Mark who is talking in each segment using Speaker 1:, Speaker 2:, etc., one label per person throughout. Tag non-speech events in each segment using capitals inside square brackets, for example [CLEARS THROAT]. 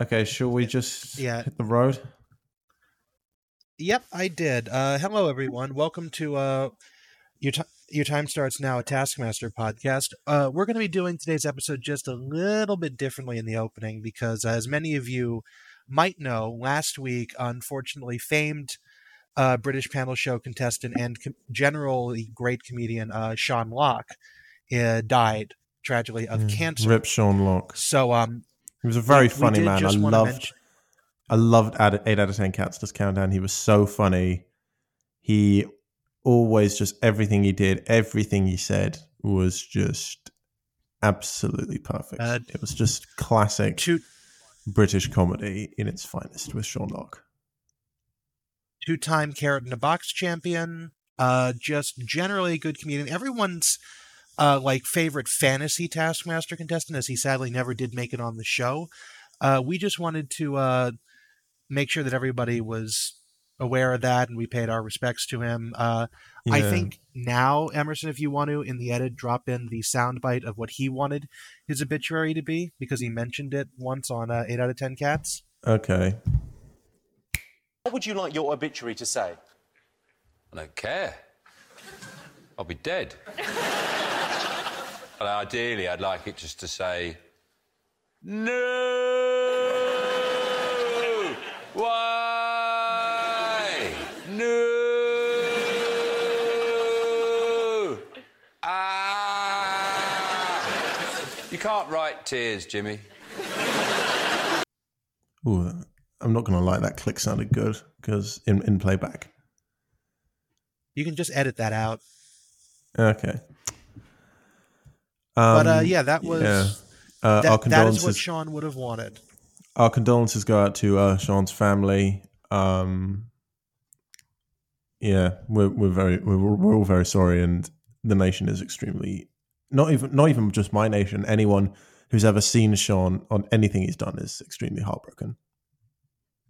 Speaker 1: Okay, shall we just
Speaker 2: Yeah.
Speaker 1: hit the road?
Speaker 2: Yep, I did. Uh, hello, everyone. Welcome to uh, your ti your time starts now. A Taskmaster podcast. Uh, we're going to be doing today's episode just a little bit differently in the opening because, as many of you might know, last week, unfortunately, famed uh, British panel show contestant and com- generally great comedian uh, Sean Lock uh, died tragically of
Speaker 1: Yeah.
Speaker 2: cancer.
Speaker 1: Rip Sean Lock.
Speaker 2: So, um,
Speaker 1: He was a very
Speaker 2: we- we
Speaker 1: funny
Speaker 2: did
Speaker 1: man. I loved
Speaker 2: mention-
Speaker 1: I loved 8 out of 10 Cats Does Countdown. He was so funny. He always just everything he did, everything he said was just absolutely perfect.
Speaker 2: Uh,
Speaker 1: it was just classic
Speaker 2: two
Speaker 1: British comedy in its finest with Sean Lock.
Speaker 2: two-time carrot in a box champion uh just generally a good comedian everyone's uh like favorite fantasy taskmaster contestant as he sadly never did make it on the show uh we just wanted to uh make sure that everybody was aware of that and we paid our respects to him uh i think now emerson if you want to in the edit drop in the soundbite of what he wanted his obituary to be because he mentioned it once on uh, 8 out of 10 cats
Speaker 1: Okay.
Speaker 3: What would you like your obituary to say?
Speaker 4: I don't care. I'll be dead. [LAUGHS] but ideally, I'd like it just to say, No! Why? No! Ah! You can't write tears, Jimmy.
Speaker 1: Ooh, I'm not going to lie, that click sounded good because in, in playback.
Speaker 2: you can just edit that out
Speaker 1: Okay.
Speaker 2: But uh
Speaker 1: Um,
Speaker 2: yeah that was
Speaker 1: yeah. Uh,
Speaker 2: that,
Speaker 1: our condolences.
Speaker 2: is what Sean would have wanted.
Speaker 1: our condolences go out to uh, Sean's family. Um, yeah, we're we're very we're, we're all very sorry, and the nation is extremely not even not even just my nation. Anyone who's ever seen Sean on anything he's done is extremely heartbroken.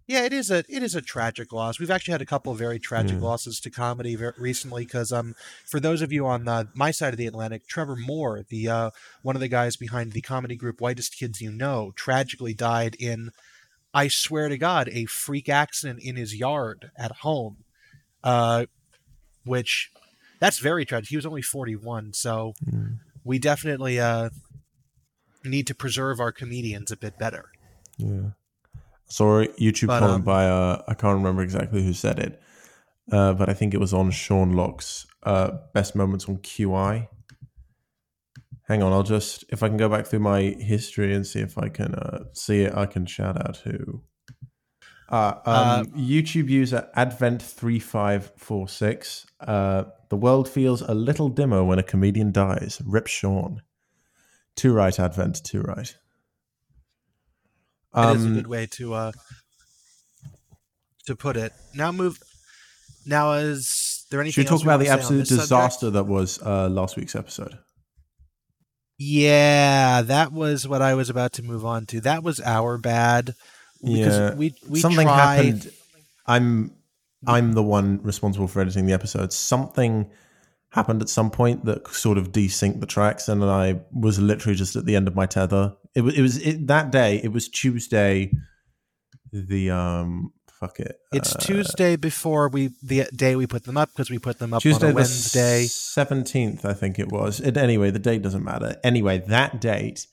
Speaker 2: Yeah, it is a it is a tragic loss. We've actually had a couple of very tragic
Speaker 1: Yeah.
Speaker 2: losses to comedy ver- recently because um for those of you on uh, my side of the Atlantic, Trevor Moore, the uh, one of the guys behind the comedy group Whitest Kids You Know, tragically died in I swear to God a freak accident in his yard at home, uh, which that's very tragic. He was only forty one, so we definitely uh need to preserve our comedians a bit better.
Speaker 1: Yeah. Saw a YouTube
Speaker 2: But,
Speaker 1: comment
Speaker 2: um,
Speaker 1: by uh, I can't remember exactly who said it, uh, but I think it was on Sean Lock's uh, best moments on QI. Hang on, I'll just if I can go back through my history and see if I can uh, see it. I can shout out who. Uh, um,
Speaker 2: Uh,
Speaker 1: YouTube user Advent three five four six. Uh, the world feels a little dimmer when a comedian dies. Rip Sean. Too right, Advent. Too right.
Speaker 2: That is a
Speaker 1: Um,
Speaker 2: good way to uh to put it. Now move. Now is there anything?
Speaker 1: Should we talk about the absolute
Speaker 2: this subject?
Speaker 1: disaster that was uh, last week's episode?
Speaker 2: Yeah, that was what I was about to move on to. That was our bad. Because
Speaker 1: Yeah,
Speaker 2: we we
Speaker 1: something
Speaker 2: tried.
Speaker 1: happened. I'm I'm the one responsible for editing the episode. Something happened at some point that sort of desynced the tracks, and I was literally just at the end of my tether. It was it was it, that day. It was Tuesday. The um fuck it.
Speaker 2: It's
Speaker 1: uh,
Speaker 2: Tuesday before we the day we put them up because we put them up
Speaker 1: Tuesday
Speaker 2: on Wednesday.
Speaker 1: seventeenth, I think it was. It, anyway, the date doesn't matter. Anyway, that date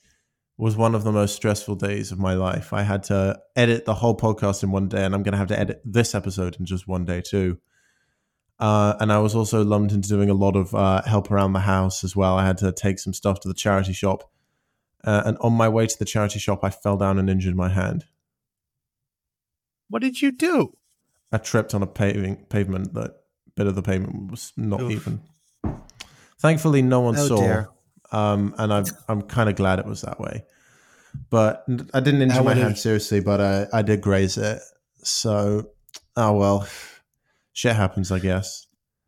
Speaker 1: was one of the most stressful days of my life. I had to edit the whole podcast in one day, and I'm going to have to edit this episode in just one day too. Uh, and I was also lumped into doing a lot of uh, help around the house as well. I had to take some stuff to the charity shop, uh, and on my way to the charity shop, I fell down and injured my hand.
Speaker 2: What did you do?
Speaker 1: I tripped on a paving pavement that bit of the pavement was not
Speaker 2: Oof.
Speaker 1: even. Thankfully, no one
Speaker 2: Oh,
Speaker 1: saw, um, and I'm I'm kind of glad it was that way. But I didn't injure
Speaker 2: How
Speaker 1: my
Speaker 2: would it-
Speaker 1: hand seriously, but I, I did graze it. So, oh well, shit happens, I guess.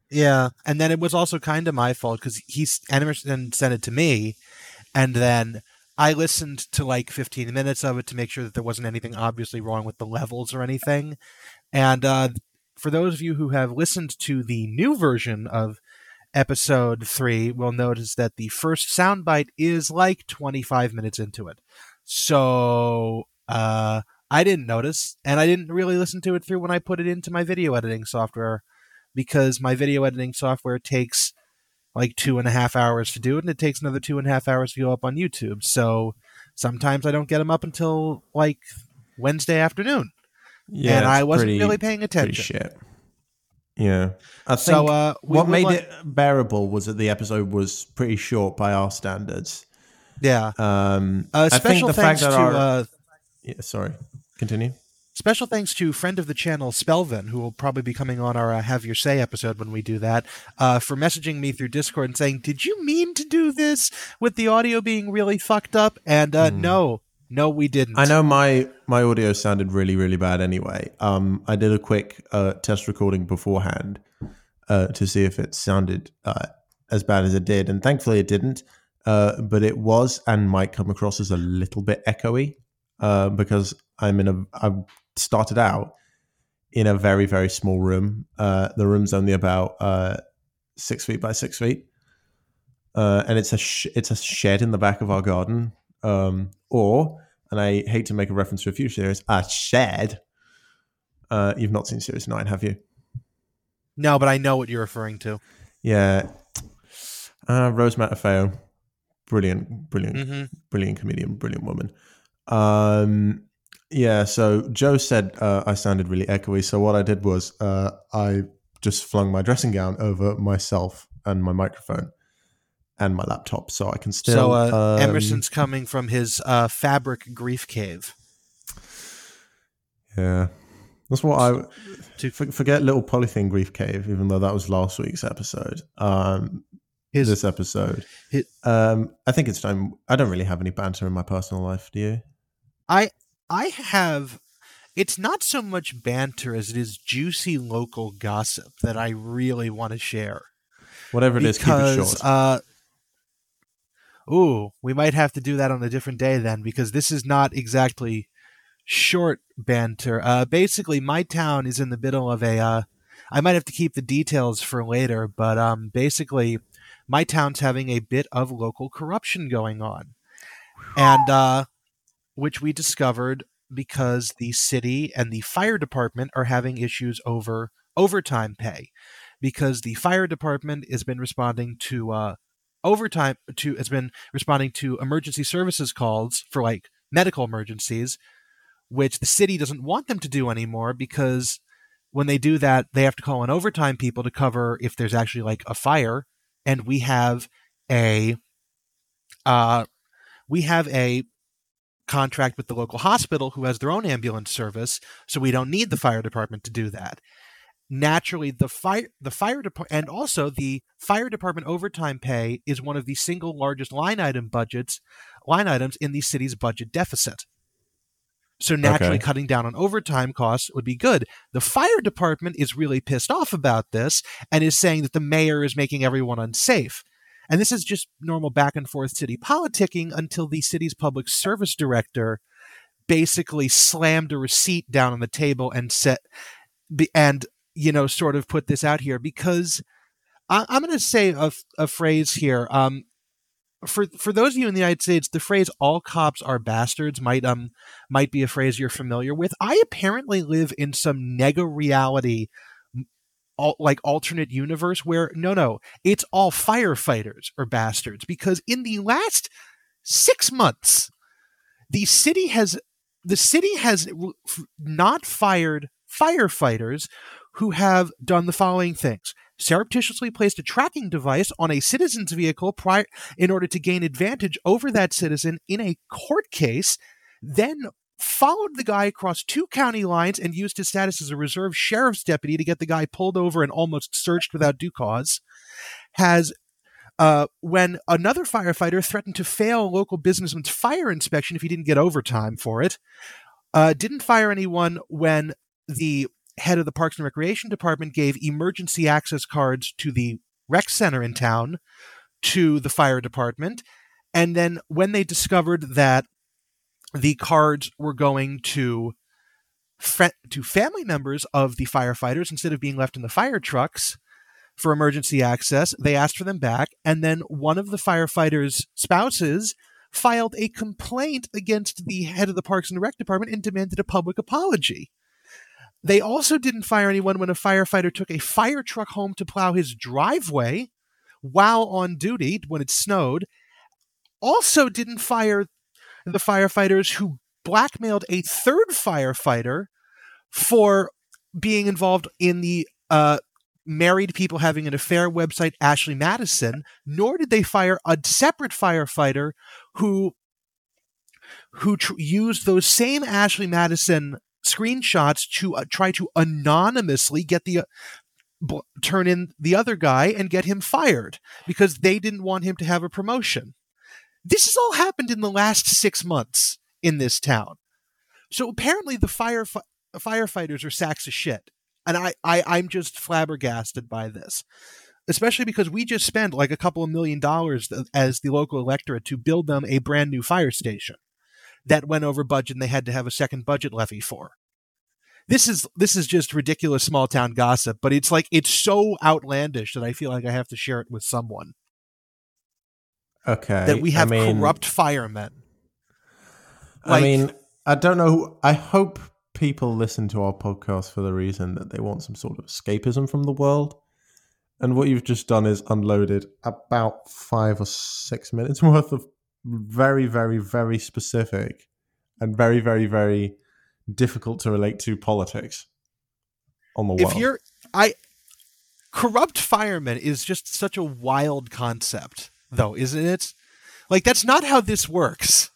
Speaker 2: Yeah, and then it was also kind of my fault because he's Emerson sent it to me, and then I listened to like 15 minutes of it to make sure that there wasn't anything obviously wrong with the levels or anything. And uh, for those of you who have listened to the new version of episode three, will notice that the first soundbite is like 25 minutes into it. So uh, I didn't notice, and I didn't really listen to it through when I put it into my video editing software because my video editing software takes like two and a half hours to do it, and it takes another two and a half hours to go up on YouTube. So sometimes I don't get them up until like Wednesday afternoon,
Speaker 1: Yeah,
Speaker 2: and I wasn't
Speaker 1: pretty-
Speaker 2: really paying
Speaker 1: pretty
Speaker 2: attention.
Speaker 1: shit. Yeah, I think
Speaker 2: So uh,
Speaker 1: what made
Speaker 2: like-
Speaker 1: it bearable was that the episode was pretty short by our standards.
Speaker 2: yeah.
Speaker 1: Um,
Speaker 2: Uh,
Speaker 1: I think
Speaker 2: special
Speaker 1: the
Speaker 2: thanks
Speaker 1: fact that
Speaker 2: to
Speaker 1: our
Speaker 2: uh,
Speaker 1: yeah, sorry, continue.
Speaker 2: Special thanks to friend of the channel Spelvin, who will probably be coming on our uh, Have Your Say episode when we do that, uh, for messaging me through Discord and saying, "Did you mean to do this with the audio being really fucked up?" And uh, no, no, we didn't.
Speaker 1: I know my my audio sounded really really bad anyway. Um, I did a quick uh, test recording beforehand uh, to see if it sounded uh, as bad as it did, and thankfully it didn't. Uh, but it was and might come across as a little bit echoey uh, because I'm in a I started out in a very very small room. Uh, the room's only about uh, six feet by six feet, uh, and it's a sh- it's a shed in the back of our garden. Um, or, and I hate to make a reference to a future series, a shed. Uh, you've not seen Series Nine, have you?
Speaker 2: no, but I know what you're referring to.
Speaker 1: Yeah. Uh, Rose Matafeo, brilliant, brilliant,
Speaker 2: hmm
Speaker 1: brilliant comedian, brilliant woman. Um, yeah. So Joe said uh, I sounded really echoey. So what I did was uh, I just flung my dressing gown over myself and my microphone and my laptop, so I can still.
Speaker 2: so uh,
Speaker 1: um,
Speaker 2: Emerson's coming from his uh, fabric grief cave.
Speaker 1: Yeah. That's what I
Speaker 2: To-
Speaker 1: for- forget little polythene grief cave, even though that was last week's episode. Um,
Speaker 2: His
Speaker 1: this episode,
Speaker 2: His-
Speaker 1: um, I think it's time. I don't really have any banter in my personal life. Do you?
Speaker 2: I I have it's not so much banter as it is juicy local gossip that I really want to share.
Speaker 1: Whatever it is, keep it
Speaker 2: because
Speaker 1: short.
Speaker 2: uh ooh, we might have to do that on a different day then because this is not exactly short banter. Uh basically my town is in the middle of a uh I might have to keep the details for later, but um basically my town's having a bit of local corruption going on. And uh which we discovered because the city and the fire department are having issues over overtime pay. Because the fire department has been responding to uh, overtime to has been responding to emergency services calls for like medical emergencies which the city doesn't want them to do anymore because when they do that they have to call in overtime people to cover if there's actually like a fire. And we have a uh we have a contract with the local hospital who has their own ambulance service so we don't need the fire department to do that. Naturally the fire the fire department and also the fire department overtime pay is one of the single largest line item budgets line items in the city's budget deficit. So naturally
Speaker 1: Okay.
Speaker 2: cutting down on overtime costs would be good. The fire department is really pissed off about this and is saying that the mayor is making everyone unsafe and this is just normal back and forth city politicking until the city's public service director basically slammed a receipt down on the table and set and you know, sort of put this out here because I, I'm going to say a, a phrase here. Um, for for those of you in the United States, the phrase "all cops are bastards" might um might be a phrase you're familiar with. I apparently live in some nega reality, al- like alternate universe where no no, it's all firefighters or bastards because in the last six months, the city has the city has not fired firefighters who have done the following things. Surreptitiously placed a tracking device on a citizen's vehicle prior in order to gain advantage over that citizen in a court case then followed the guy across two county lines and used his status as a reserve sheriff's deputy to get the guy pulled over and almost searched without due cause has uh, when another firefighter threatened to fail a local businessman's fire inspection if he didn't get overtime for it uh, didn't fire anyone when the head of the Parks and Recreation Department gave emergency access cards to the rec center in town to the fire department. And then when they discovered that the cards were going to to family members of the firefighters instead of being left in the fire trucks for emergency access, they asked for them back. And then one of the firefighters' spouses filed a complaint against the head of the Parks and Rec department and demanded a public apology. They also didn't fire anyone when a firefighter took a fire truck home to plow his driveway while on duty when it snowed. Also, didn't fire the firefighters who blackmailed a third firefighter for being involved in the uh, married people having an affair website Ashley Madison, nor did they fire a separate firefighter who who tr- used those same Ashley Madison screenshots to uh, try to anonymously get the uh, turn in the other guy and get him fired because they didn't want him to have a promotion. This has all happened in the last six months in this town. So apparently the fire firefighters are sacks of shit. And I, I, I'm just flabbergasted by this. Especially because we just spent like a couple of million dollars as the local electorate to build them a brand new fire station that went over budget and they had to have a second budget levy for. This is this is just ridiculous small town gossip, but it's like it's so outlandish that I feel like I have to share it with someone.
Speaker 1: Okay.
Speaker 2: That we have
Speaker 1: I mean,
Speaker 2: corrupt firemen.
Speaker 1: I mean, I don't know. I hope people listen to our podcast for the reason that they want some sort of escapism from the world. And what you've just done is unloaded about five or six minutes [LAUGHS] worth of very, very, very specific and very, very, very difficult to relate to politics on the world.
Speaker 2: if you're i corrupt firemen is just such a wild concept though isn't it? Like that's not how this works.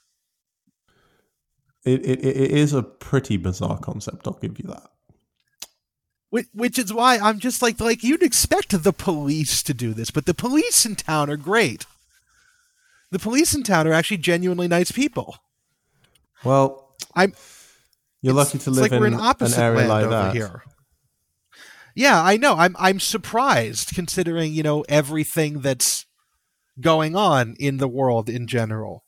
Speaker 1: It, it, it is a pretty bizarre concept, I'll give you that.
Speaker 2: which, which is why i'm just like like you'd expect the police to do this but the police in town are great. The police in town are actually genuinely nice people.
Speaker 1: Well,
Speaker 2: i'm
Speaker 1: you're lucky to live
Speaker 2: like
Speaker 1: in
Speaker 2: in
Speaker 1: an area like
Speaker 2: over
Speaker 1: that.
Speaker 2: here. Yeah i know. I'm i'm surprised considering you know everything that's going on in the world in general.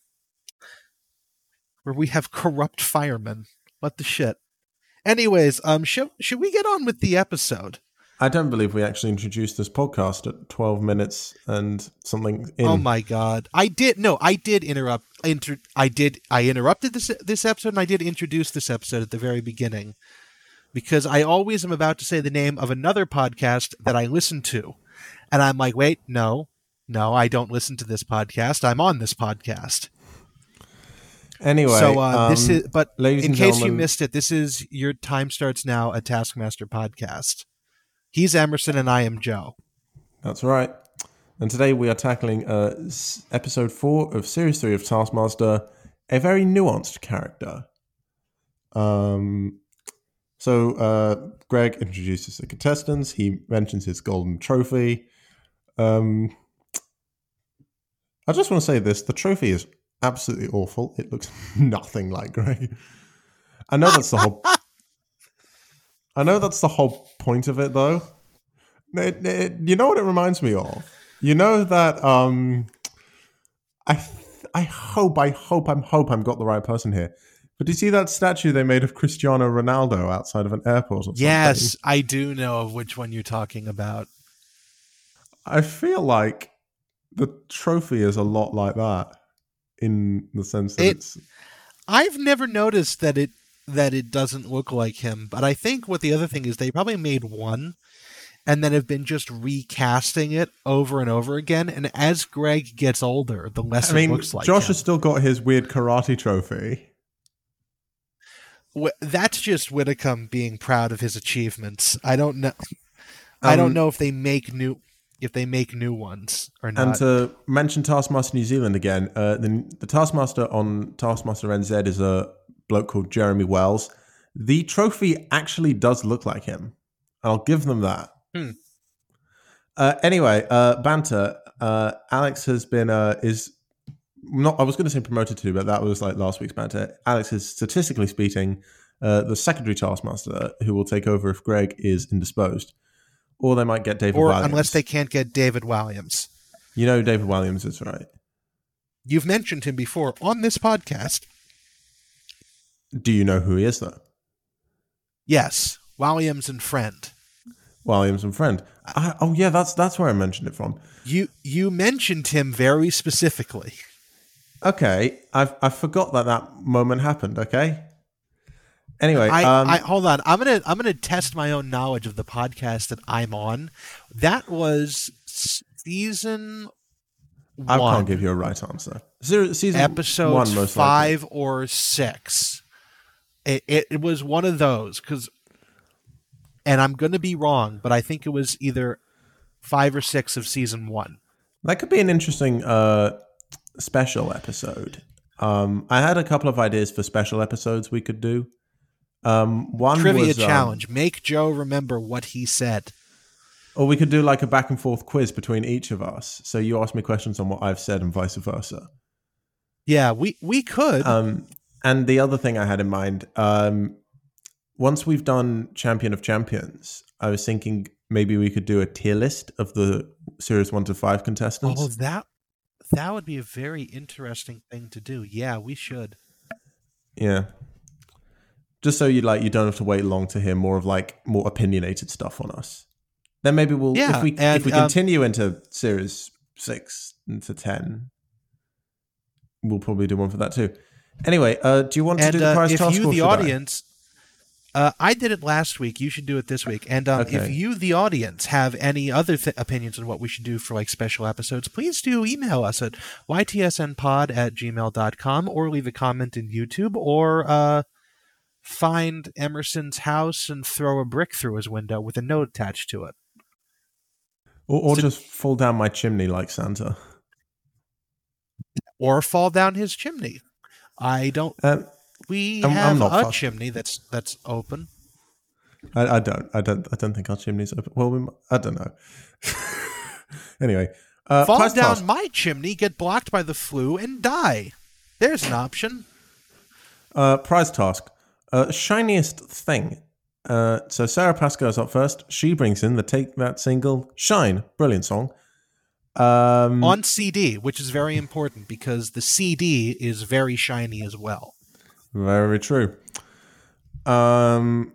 Speaker 2: Where we have corrupt firemen. What the shit. Anyways um should, should we get on with the episode?
Speaker 1: I don't believe we actually introduced this podcast at 12 minutes and something in.
Speaker 2: oh my god. I did no i did interrupt inter, i did i interrupted this this episode and i did introduce this episode at the very beginning. Because i always am about to say the name of another podcast that i listen to. And i'm like wait no no i don't listen to this podcast i'm on this podcast
Speaker 1: Anyway,
Speaker 2: so uh, this
Speaker 1: um,
Speaker 2: is but in case you missed it this is your time starts now a taskmaster podcast he's emerson and i am joe
Speaker 1: That's right. And today we are tackling uh, episode four of series three of Taskmaster, a very nuanced character. Um, so uh, Greg introduces the contestants. He mentions his golden trophy. Um, I just want to say this: the trophy is absolutely awful. It looks [LAUGHS] nothing like Greg. I know that's the whole. [LAUGHS] I know that's the whole point of it, though. It- it- you know what it reminds me of? You know that um I th- I hope I hope I'm hope I'm got the right person here. But do you see that statue they made of Cristiano Ronaldo outside of an airport or something?
Speaker 2: yes i do know of which one you're talking about
Speaker 1: I feel like the trophy is a lot like that in the sense that
Speaker 2: It-
Speaker 1: it's
Speaker 2: I've never noticed that it that it doesn't look like him, but I think what the other thing is they probably made one and then have been just recasting it over and over again. And as Greg gets older, the less
Speaker 1: I mean
Speaker 2: it looks like
Speaker 1: Josh
Speaker 2: him.
Speaker 1: has still got his weird karate trophy.
Speaker 2: That's just Widdicombe being proud of his achievements. I don't know. I
Speaker 1: Um,
Speaker 2: don't know if they make new if they make new ones or not.
Speaker 1: And to mention Taskmaster New Zealand again, uh, the, the Taskmaster on Taskmaster NZ is a bloke called Jeremy Wells. The trophy actually does look like him. I'll give them that.
Speaker 2: Hmm.
Speaker 1: Uh, anyway, uh, banter. Uh, Alex has been uh, is not. I was going to say promoted to, but that was like last week's banter. Alex is statistically speaking uh, the secondary Taskmaster who will take over if Greg is indisposed, or they might get David.
Speaker 2: or
Speaker 1: Walliams.
Speaker 2: unless they can't get David Walliams.
Speaker 1: you know, David Walliams is right.
Speaker 2: You've mentioned him before on this podcast.
Speaker 1: Do you know who he is though?
Speaker 2: Yes, Walliams and friend.
Speaker 1: Walliams and friend. I, oh yeah, that's that's where I mentioned it from.
Speaker 2: You you mentioned him very specifically.
Speaker 1: Okay, I've I forgot that that moment happened. Okay. Anyway,
Speaker 2: I,
Speaker 1: um,
Speaker 2: I hold on. I'm gonna I'm gonna test my own knowledge of the podcast that I'm on. That was season
Speaker 1: I
Speaker 2: one,
Speaker 1: can't give you a right answer. Zero, season
Speaker 2: episode
Speaker 1: one, most
Speaker 2: five
Speaker 1: likely.
Speaker 2: or six. It, it it was one of those because, and I'm gonna be wrong, but I think it was either five or six of season one.
Speaker 1: That could be an interesting uh, special episode. Um, I had a couple of ideas for special episodes we could do. Um, one
Speaker 2: Trivia
Speaker 1: was, um,
Speaker 2: challenge: Make Joe remember what he said.
Speaker 1: or we could do like a back and forth quiz between each of us. So you ask me questions on what I've said and vice versa.
Speaker 2: Yeah, we we could.
Speaker 1: Um, and the other thing I had in mind, um, once we've done Champion of Champions, I was thinking maybe we could do a tier list of the series one to five contestants.
Speaker 2: oh, that that would be a very interesting thing to do. Yeah, we should.
Speaker 1: Yeah. Just so you like you don't have to wait long to hear more of like more opinionated stuff on us. Then maybe we'll
Speaker 2: Yeah,
Speaker 1: if we
Speaker 2: and,
Speaker 1: if we
Speaker 2: um,
Speaker 1: continue into series six into ten, we'll probably do one for that too. Anyway, uh, do you want to
Speaker 2: and
Speaker 1: do the
Speaker 2: uh,
Speaker 1: prize
Speaker 2: if you the
Speaker 1: should I?
Speaker 2: audience uh, I did it last week. You should do it this week. And um, if you, the audience, have any other th- opinions on what we should do for like special episodes, please do email us at ytsnpod at gmail.com or leave a comment in YouTube or uh, find Emerson's house and throw a brick through his window with a note attached to it.
Speaker 1: Or, or
Speaker 2: So-
Speaker 1: just fall down my chimney like Santa.
Speaker 2: Or fall down his chimney. I don't.
Speaker 1: Um,
Speaker 2: We
Speaker 1: I'm- I'm
Speaker 2: have
Speaker 1: not
Speaker 2: a
Speaker 1: fussed.
Speaker 2: chimney that's that's open.
Speaker 1: I, I don't. I don't. I don't think our chimney's open. Well, we, I don't know. [LAUGHS] anyway, uh,
Speaker 2: Fall down
Speaker 1: task.
Speaker 2: my chimney, get blocked by the flu, and die. There's an option.
Speaker 1: Uh, prize task. Uh, shiniest thing. Uh, so Sarah Pascoe's up first. She brings in the Take That single, Shine. Brilliant song. Um,
Speaker 2: on CD, which is very important because the CD is very shiny as well.
Speaker 1: Very true. Um,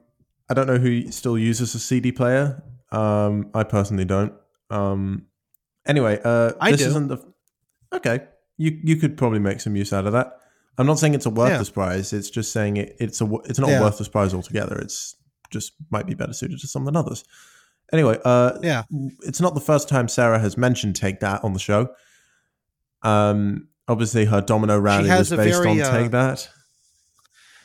Speaker 1: I don't know who still uses a CD player. Um, I personally don't. Um, anyway, uh,
Speaker 2: I
Speaker 1: this
Speaker 2: do.
Speaker 1: isn't the. Okay, you you could probably make some use out of that. I'm not saying it's a worthless prize. It's just saying it, it's a it's not
Speaker 2: Yeah.
Speaker 1: a worthless prize altogether. It's just might be better suited to some than others. Anyway, uh,
Speaker 2: Yeah.
Speaker 1: it's not the first time Sarah has mentioned Take That on the show. Um, obviously her Domino rally was based
Speaker 2: very,
Speaker 1: on
Speaker 2: uh,
Speaker 1: Take That.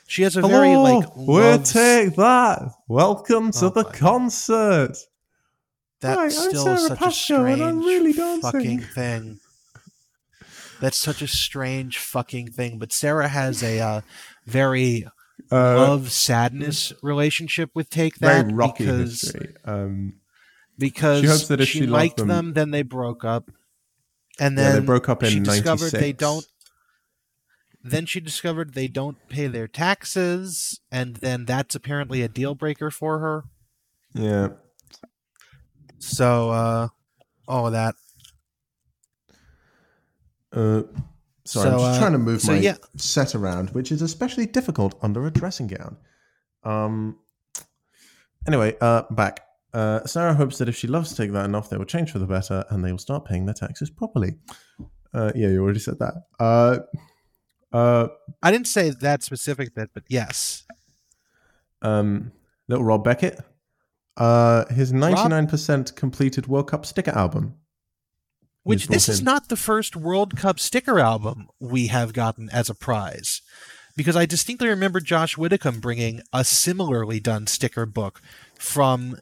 Speaker 2: She has a very like
Speaker 1: we're
Speaker 2: loves-
Speaker 1: take that. Welcome to
Speaker 2: Oh
Speaker 1: the
Speaker 2: my God.
Speaker 1: concert.
Speaker 2: that's
Speaker 1: Hi,
Speaker 2: still
Speaker 1: Sarah
Speaker 2: such a
Speaker 1: and
Speaker 2: strange
Speaker 1: really
Speaker 2: fucking thing. That's such a strange fucking thing. But Sarah has a uh, very
Speaker 1: Uh,
Speaker 2: love sadness relationship with Take
Speaker 1: very
Speaker 2: That
Speaker 1: rocky
Speaker 2: because
Speaker 1: history. Um,
Speaker 2: because
Speaker 1: She hopes that if
Speaker 2: she,
Speaker 1: she
Speaker 2: liked
Speaker 1: them-
Speaker 2: them, then they broke up, and
Speaker 1: yeah,
Speaker 2: then
Speaker 1: they broke up in
Speaker 2: she discovered they don't. Then she discovered they don't pay their taxes, and then that's apparently a deal breaker for her.
Speaker 1: Yeah.
Speaker 2: So, uh, all of that.
Speaker 1: Uh, sorry, I'm just
Speaker 2: uh,
Speaker 1: trying to move
Speaker 2: so
Speaker 1: my
Speaker 2: yeah.
Speaker 1: set around, which is especially difficult under a dressing gown. Um. Anyway, uh, back. Uh, Sarah hopes that if she loves to Take That enough, they will change for the better and they will start paying their taxes properly. Uh, yeah, you already said that. Uh, uh,
Speaker 2: I didn't say that specific bit, but yes.
Speaker 1: um, little Rob Beckett, uh, his 99% completed World Cup sticker album.
Speaker 2: Which this is not the first World Cup sticker album we have gotten as a prize. Because I distinctly remember Josh Widdicombe bringing a similarly done sticker book from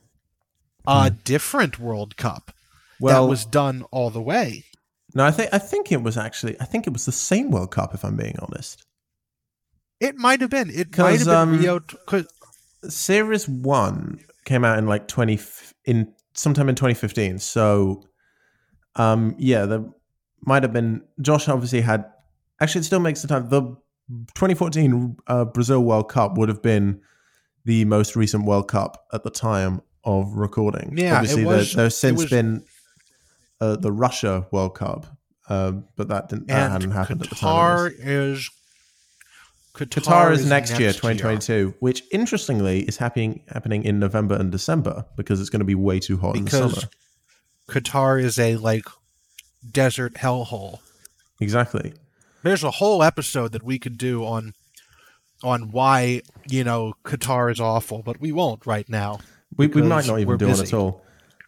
Speaker 2: a different World Cup
Speaker 1: Hmm. Well,
Speaker 2: that was done all the way.
Speaker 1: no, I think I think it was actually I think it was the same World Cup. If I'm being honest,
Speaker 2: It might have been. It might have been
Speaker 1: um,
Speaker 2: Rio. t-
Speaker 1: Series One came out in like 20 f- in sometime in 2015. So, um, yeah, there might have been. Josh obviously had. Actually, it still makes the time. The 2014 uh, Brazil World Cup would have been the most recent World Cup at the time of recording.
Speaker 2: Yeah, it
Speaker 1: obviously
Speaker 2: was-
Speaker 1: there, there's since
Speaker 2: was-
Speaker 1: been uh, the Russia World Cup, um, but that didn't that hadn't happened at the time.
Speaker 2: Qatar is. Qatar,
Speaker 1: Qatar is next, year, 2022, which interestingly is happening happening in November and December because it's going to be way too hot in the summer.
Speaker 2: Qatar is a like desert hellhole.
Speaker 1: Exactly.
Speaker 2: There's a whole episode that we could do on on why you know Qatar is awful, but we won't right now.
Speaker 1: We, we might not even do
Speaker 2: busy.
Speaker 1: at all.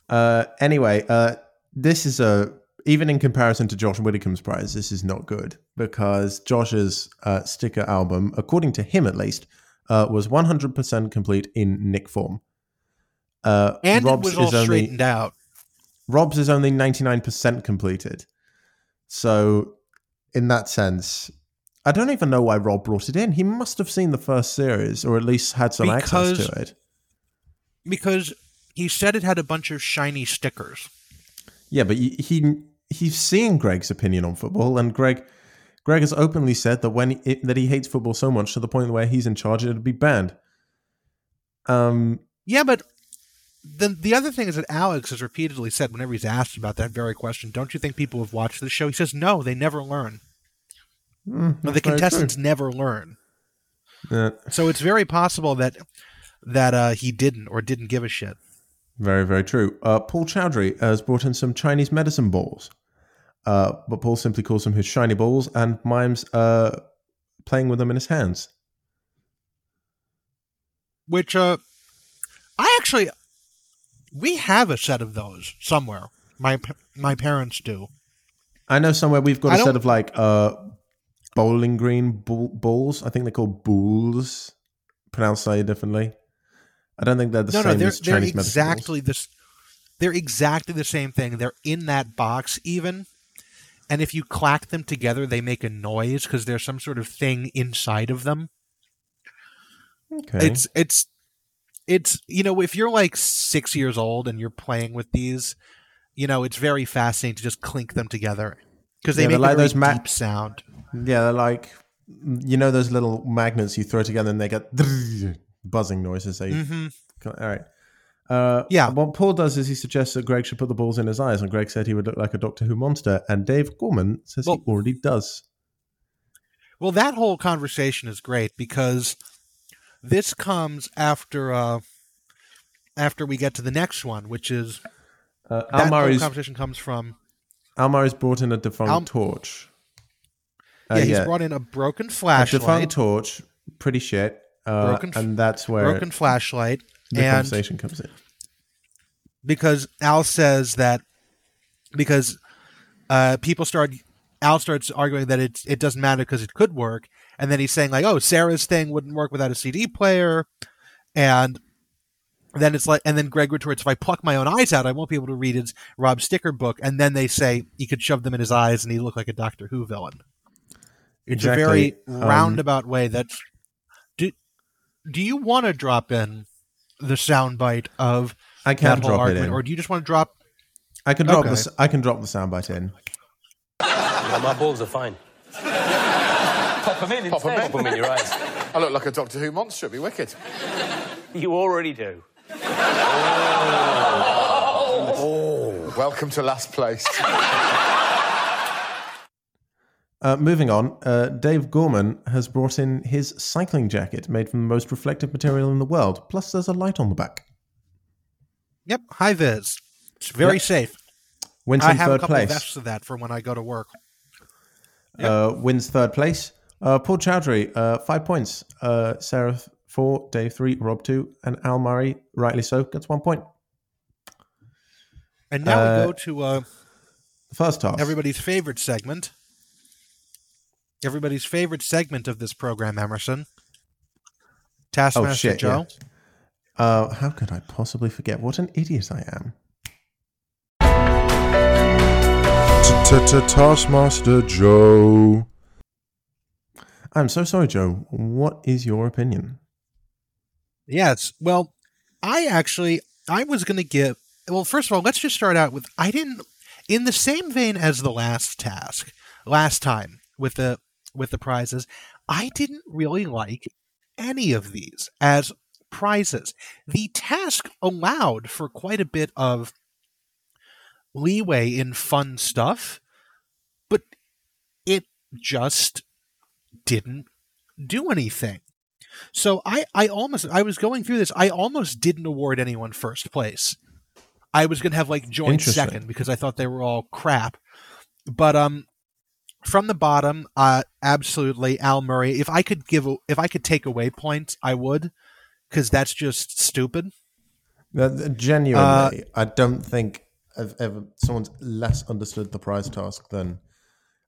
Speaker 1: Uh, anyway, uh, this is a even in comparison to Josh Widdicombe's prize, this is not good because Josh's uh, sticker album, according to him at least, uh, was 100% complete in Nick form. Uh,
Speaker 2: And
Speaker 1: Rob's
Speaker 2: it was all
Speaker 1: is only
Speaker 2: straightened out.
Speaker 1: Rob's is only 99% completed. So, in that sense, I don't even know why Rob brought it in. He must have seen the first series or at least had some access to it.
Speaker 2: because he said it had a bunch of shiny stickers.
Speaker 1: Yeah, but he, he he's seen Greg's opinion on football, and Greg Greg has openly said that when he, that he hates football so much to the point where he's in charge, it'd be banned. Um,
Speaker 2: Yeah, but the the other thing is that Alex has repeatedly said whenever he's asked about that very question, don't you think people have watched the show? He says no, they never learn.
Speaker 1: mm,
Speaker 2: the contestants never learn.
Speaker 1: Yeah,
Speaker 2: So it's very possible that that uh, he didn't or didn't give a shit.
Speaker 1: very very true. Uh, Paul Chowdhury has brought in some Chinese medicine balls, uh, but Paul simply calls them his shiny balls and mimes uh, playing with them in his hands.
Speaker 2: Which uh, I actually we have a set of those somewhere. My my parents do.
Speaker 1: I know somewhere we've got
Speaker 2: I
Speaker 1: a set of like uh, bowling green bull- balls. I think they're called bulls, pronounced slightly differently. I don't think they're the
Speaker 2: no,
Speaker 1: same
Speaker 2: no, they're
Speaker 1: as
Speaker 2: they're
Speaker 1: Chinese balls.
Speaker 2: exactly this. They're exactly the same thing. They're in that box even, and if you clack them together, they make a noise because there's some sort of thing inside of them.
Speaker 1: Okay.
Speaker 2: It's it's it's you know if you're like six years old and you're playing with these, you know it's very fascinating to just clink them together because they
Speaker 1: Yeah,
Speaker 2: make
Speaker 1: like
Speaker 2: a
Speaker 1: those ma-
Speaker 2: deep sound.
Speaker 1: yeah, they're like you know those little magnets you throw together and they get [LAUGHS] buzzing noises. They
Speaker 2: hmm
Speaker 1: all right. Uh,
Speaker 2: Yeah.
Speaker 1: What Paul does is he suggests that Greg should put the balls in his eyes, and Greg said he would look like a Doctor Who monster, and Dave Gorman says
Speaker 2: Well-
Speaker 1: he already does.
Speaker 2: Well, that whole conversation is great because this comes after uh, after we get to the next one, which is
Speaker 1: Uh,
Speaker 2: that Al
Speaker 1: Murray's
Speaker 2: conversation comes from
Speaker 1: Al Murray's brought in a defunct
Speaker 2: Al-
Speaker 1: torch. Uh,
Speaker 2: yeah, he's brought in a broken
Speaker 1: a
Speaker 2: flashlight,
Speaker 1: defunct torch, pretty shit. Uh,
Speaker 2: Broken
Speaker 1: and that's where
Speaker 2: broken flashlight,
Speaker 1: the
Speaker 2: and
Speaker 1: conversation comes in.
Speaker 2: because Al says that because uh, people start Al starts arguing that it it doesn't matter because it could work, and then he's saying like, oh, Sarah's thing wouldn't work without a CD player, and then it's like, and then Greg retorts, if I pluck my own eyes out, I won't be able to read his Rob Sticker book, and then they say he could shove them in his eyes and he look like a Doctor Who villain. It's a very
Speaker 1: Exactly. Um,
Speaker 2: roundabout way. That's do. Do you want to drop in the soundbite of
Speaker 1: I can
Speaker 2: whole
Speaker 1: drop it
Speaker 2: argument,
Speaker 1: in.
Speaker 2: or do you just want to drop?
Speaker 1: I can drop
Speaker 2: Okay.
Speaker 1: the I can drop the soundbite in.
Speaker 3: Yeah, my balls are fine. Pop them in
Speaker 5: Pop 'em
Speaker 3: instead.
Speaker 5: in.
Speaker 3: Pop them in your eyes.
Speaker 5: I look like a Doctor Who monster. It'd be wicked.
Speaker 3: You already do.
Speaker 5: Welcome to last place.
Speaker 1: Uh, moving on, uh, Dave Gorman has brought in his cycling jacket made from the most reflective material in the world. Plus, there's a light on the back.
Speaker 2: Yep, high vis. It's very
Speaker 1: Yep.
Speaker 2: safe.
Speaker 1: Wins
Speaker 2: I
Speaker 1: in
Speaker 2: have a
Speaker 1: third
Speaker 2: couple of
Speaker 1: place.
Speaker 2: vests of that for when I go to work.
Speaker 1: Uh, wins third place. Uh, Paul Chowdhury, uh, five points. Uh, Sarah four, Dave three, Rob two, and Al Murray, rightly so, gets one point.
Speaker 2: And now
Speaker 1: Uh,
Speaker 2: we go to uh,
Speaker 1: First task.
Speaker 2: everybody's favorite segment. Everybody's favorite segment of this program, Emerson. Taskmaster
Speaker 1: oh shit,
Speaker 2: Joe.
Speaker 1: yeah. Uh, how could I possibly forget? What an idiot I am.
Speaker 6: Taskmaster Joe.
Speaker 1: I'm so sorry, Joe. What is your opinion?
Speaker 2: Yes. Well, I actually I was going to give. Well, first of all, let's just start out with I didn't in the same vein as the last task last time with the with the prizes. I didn't really like any of these as prizes. The task allowed for quite a bit of leeway in fun stuff, but it just didn't do anything. So I, I almost I was going through this. I almost didn't award anyone first place. I was gonna have like joint second because I thought they were all crap. But um from the bottom, uh, absolutely Al Murray. If I could give, if I could take away points, I would, because that's just stupid.
Speaker 1: Genuinely, I don't think I've ever someone's less understood the prize task than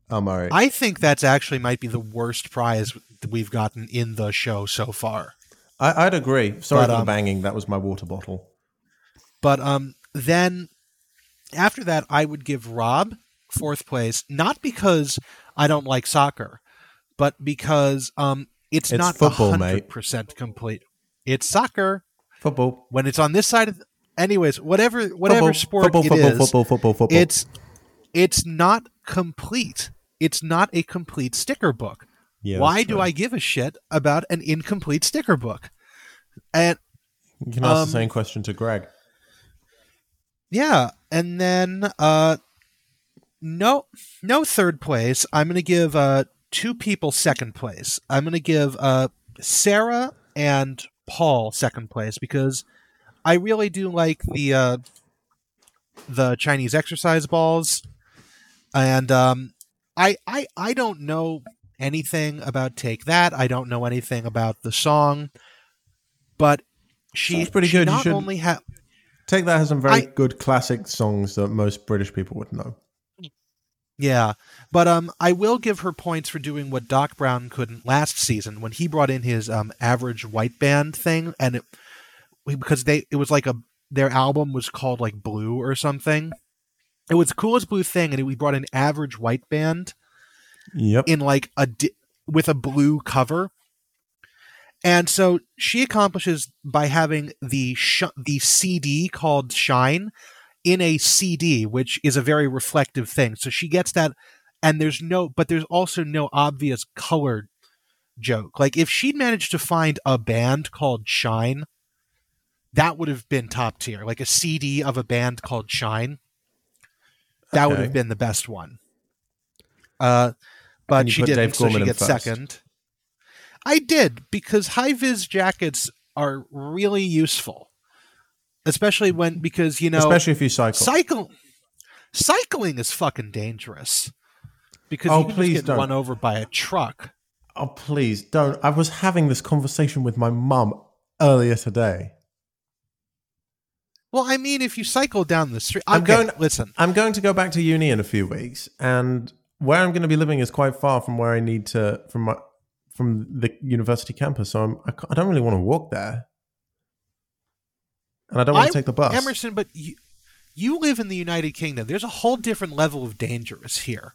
Speaker 1: Al Murray.
Speaker 2: I think that's actually might be the worst prize we've gotten in the show so far.
Speaker 1: I, I'd agree. Sorry
Speaker 2: But,
Speaker 1: for the
Speaker 2: um,
Speaker 1: banging. That was my water bottle.
Speaker 2: But um, then after that, I would give Rob fourth place, not because I don't like soccer, but because um, it's,
Speaker 1: It's
Speaker 2: not
Speaker 1: football,
Speaker 2: hundred
Speaker 1: mate.
Speaker 2: percent complete. It's soccer
Speaker 1: Football.
Speaker 2: when it's on this side of. Anyways, whatever whatever
Speaker 1: football,
Speaker 2: sport
Speaker 1: football,
Speaker 2: it
Speaker 1: football,
Speaker 2: is,
Speaker 1: football, football, football.
Speaker 2: it's it's not complete. It's not a complete sticker book.
Speaker 1: Yeah,
Speaker 2: Why do. I give a shit about an incomplete sticker book? And
Speaker 1: You can ask
Speaker 2: um,
Speaker 1: the same question to Greg.
Speaker 2: Yeah, and then uh no no third place. I'm going to give uh two people second place. I'm going to give uh Sarah and Paul second place because I really do like the uh the Chinese exercise balls and um I I I don't know anything about Take That. I don't know anything about the song, but
Speaker 1: she's pretty
Speaker 2: she
Speaker 1: good. You
Speaker 2: Not
Speaker 1: should-
Speaker 2: only ha-
Speaker 1: Take that has some very
Speaker 2: I-
Speaker 1: good classic songs that most British people would know.
Speaker 2: Yeah, but um, I will give her points for doing what Doc Brown couldn't last season when he brought in his um average white band thing, and it because they it was like a their album was called like Blue or something. It was the coolest blue thing, and we brought an average white band
Speaker 1: Yep.
Speaker 2: in like a di- with a blue cover. And so she accomplishes by having the sh- the CD called Shine in a CD, which is a very reflective thing. So she gets that, and there's no, but there's also no obvious color joke. Like if she'd managed to find a band called Shine, that would have been top tier. Like a CD of a band called Shine, that would have been the best one. Uh, but she didn't,
Speaker 1: Dave
Speaker 2: so
Speaker 1: Gorman
Speaker 2: she gets
Speaker 1: first.
Speaker 2: second. I did because high vis jackets are really useful, especially when because you know
Speaker 1: Especially if you cycle.
Speaker 2: cycle cycling is fucking dangerous because
Speaker 1: Oh,
Speaker 2: you
Speaker 1: please
Speaker 2: get
Speaker 1: don't.
Speaker 2: run over by a truck.
Speaker 1: oh, please don't. I was having this conversation with my mum earlier today.
Speaker 2: Well, I mean, if you cycle down the street,
Speaker 1: I'm
Speaker 2: okay,
Speaker 1: going-
Speaker 2: Listen,
Speaker 1: I'm going to go back to uni in a few weeks, and where I'm going to be living is quite far from where I need to from my from the university campus. So I'm, I, I don't really want to walk there, and I don't want
Speaker 2: I-
Speaker 1: to take the bus.
Speaker 2: Emerson, but you, you live in the United Kingdom. There's a whole different level of dangerous here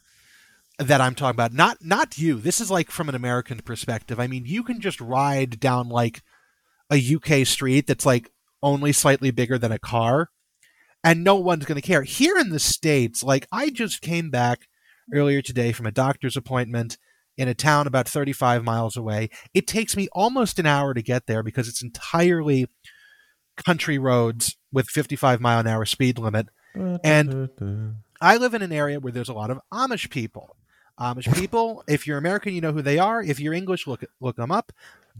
Speaker 2: that I'm talking about. Not not you. This is like from an American perspective. I mean, you can just ride down like a UK street that's like only slightly bigger than a car and no one's going to care. Here in the states, like I just came back earlier today from a doctor's appointment in a town about 35 miles away. It takes me almost an hour to get there because it's entirely country roads with 55 mile an hour speed limit. And [LAUGHS] I live in an area where there's a lot of Amish people. Amish [LAUGHS] people, if you're American, you know who they are. If you're English, look look them up.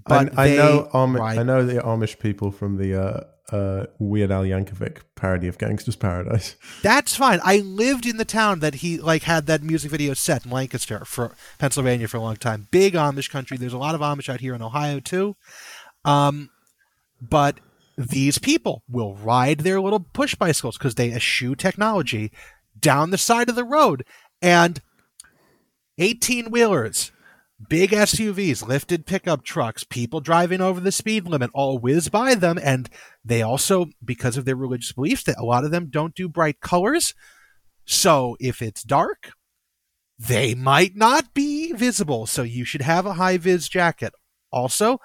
Speaker 2: But
Speaker 1: I, I know Am-
Speaker 2: ride-
Speaker 1: I know the Amish people from the uh, uh, Weird Al Yankovic parody of Gangster's Paradise. [LAUGHS]
Speaker 2: That's fine. I lived in the town that he like had that music video set in Lancaster for Pennsylvania for a long time. Big Amish country. There's a lot of Amish out here in Ohio too. Um, but these people will ride their little push bicycles because they eschew technology down the side of the road and 18 wheelers big SUVs, lifted pickup trucks, people driving over the speed limit all whiz by them. And they also, because of their religious beliefs, that a lot of them don't do bright colors. So if it's dark, they might not be visible. So you should have a high vis jacket. Also,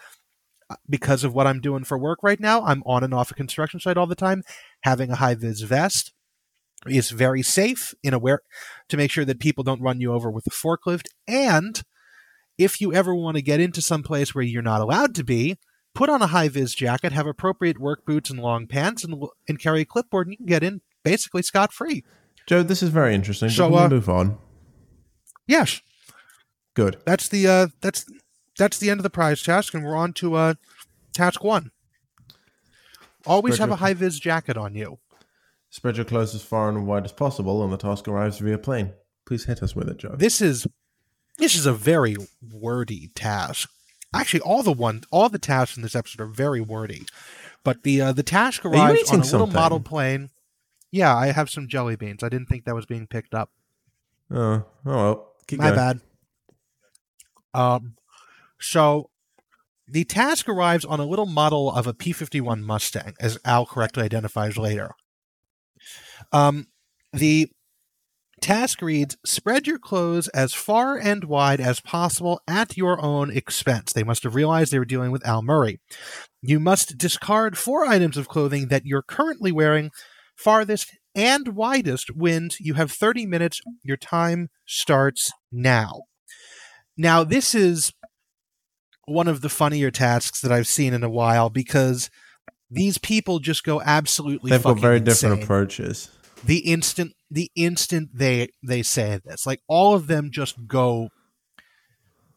Speaker 2: because of what I'm doing for work right now, I'm on and off a construction site all the time. Having a high vis vest is very safe in a where to make sure that people don't run you over with a forklift and if you ever want to get into some place where you're not allowed to be, put on a high vis jacket, have appropriate work boots and long pants, and, and carry a clipboard, and you can get in basically scot free.
Speaker 1: Joe, this is very interesting.
Speaker 2: So, uh,
Speaker 1: we move on?
Speaker 2: Yes,
Speaker 1: Good.
Speaker 2: that's the uh, that's that's the end of the prize task, and we're on to uh, task one. Always have a high vis jacket on you.
Speaker 1: Spread your clothes as far and wide as possible, and the task arrives via plane. Please hit us with it, Joe.
Speaker 2: This is This is a very wordy task. Actually, all the one, all the tasks in this episode are very wordy. But the uh, the task arrives on a little model plane. Yeah, I have some jelly beans. I didn't think that was being picked up.
Speaker 1: Oh, oh well. Keep
Speaker 2: My
Speaker 1: going.
Speaker 2: bad. Um, so the task arrives on a little model of a P fifty one Mustang, as Al correctly identifies later. Um, the task reads: Spread your clothes as far and wide as possible at your own expense. They must have realized they were dealing with Al Murray. You must discard four items of clothing that you're currently wearing, farthest and widest wind. You have 30 minutes. Your time starts now. Now, this is one of the funnier tasks that I've seen in a while because these people just go absolutely
Speaker 1: They've got very different approaches.
Speaker 2: the instant the instant they they say this like all of them just go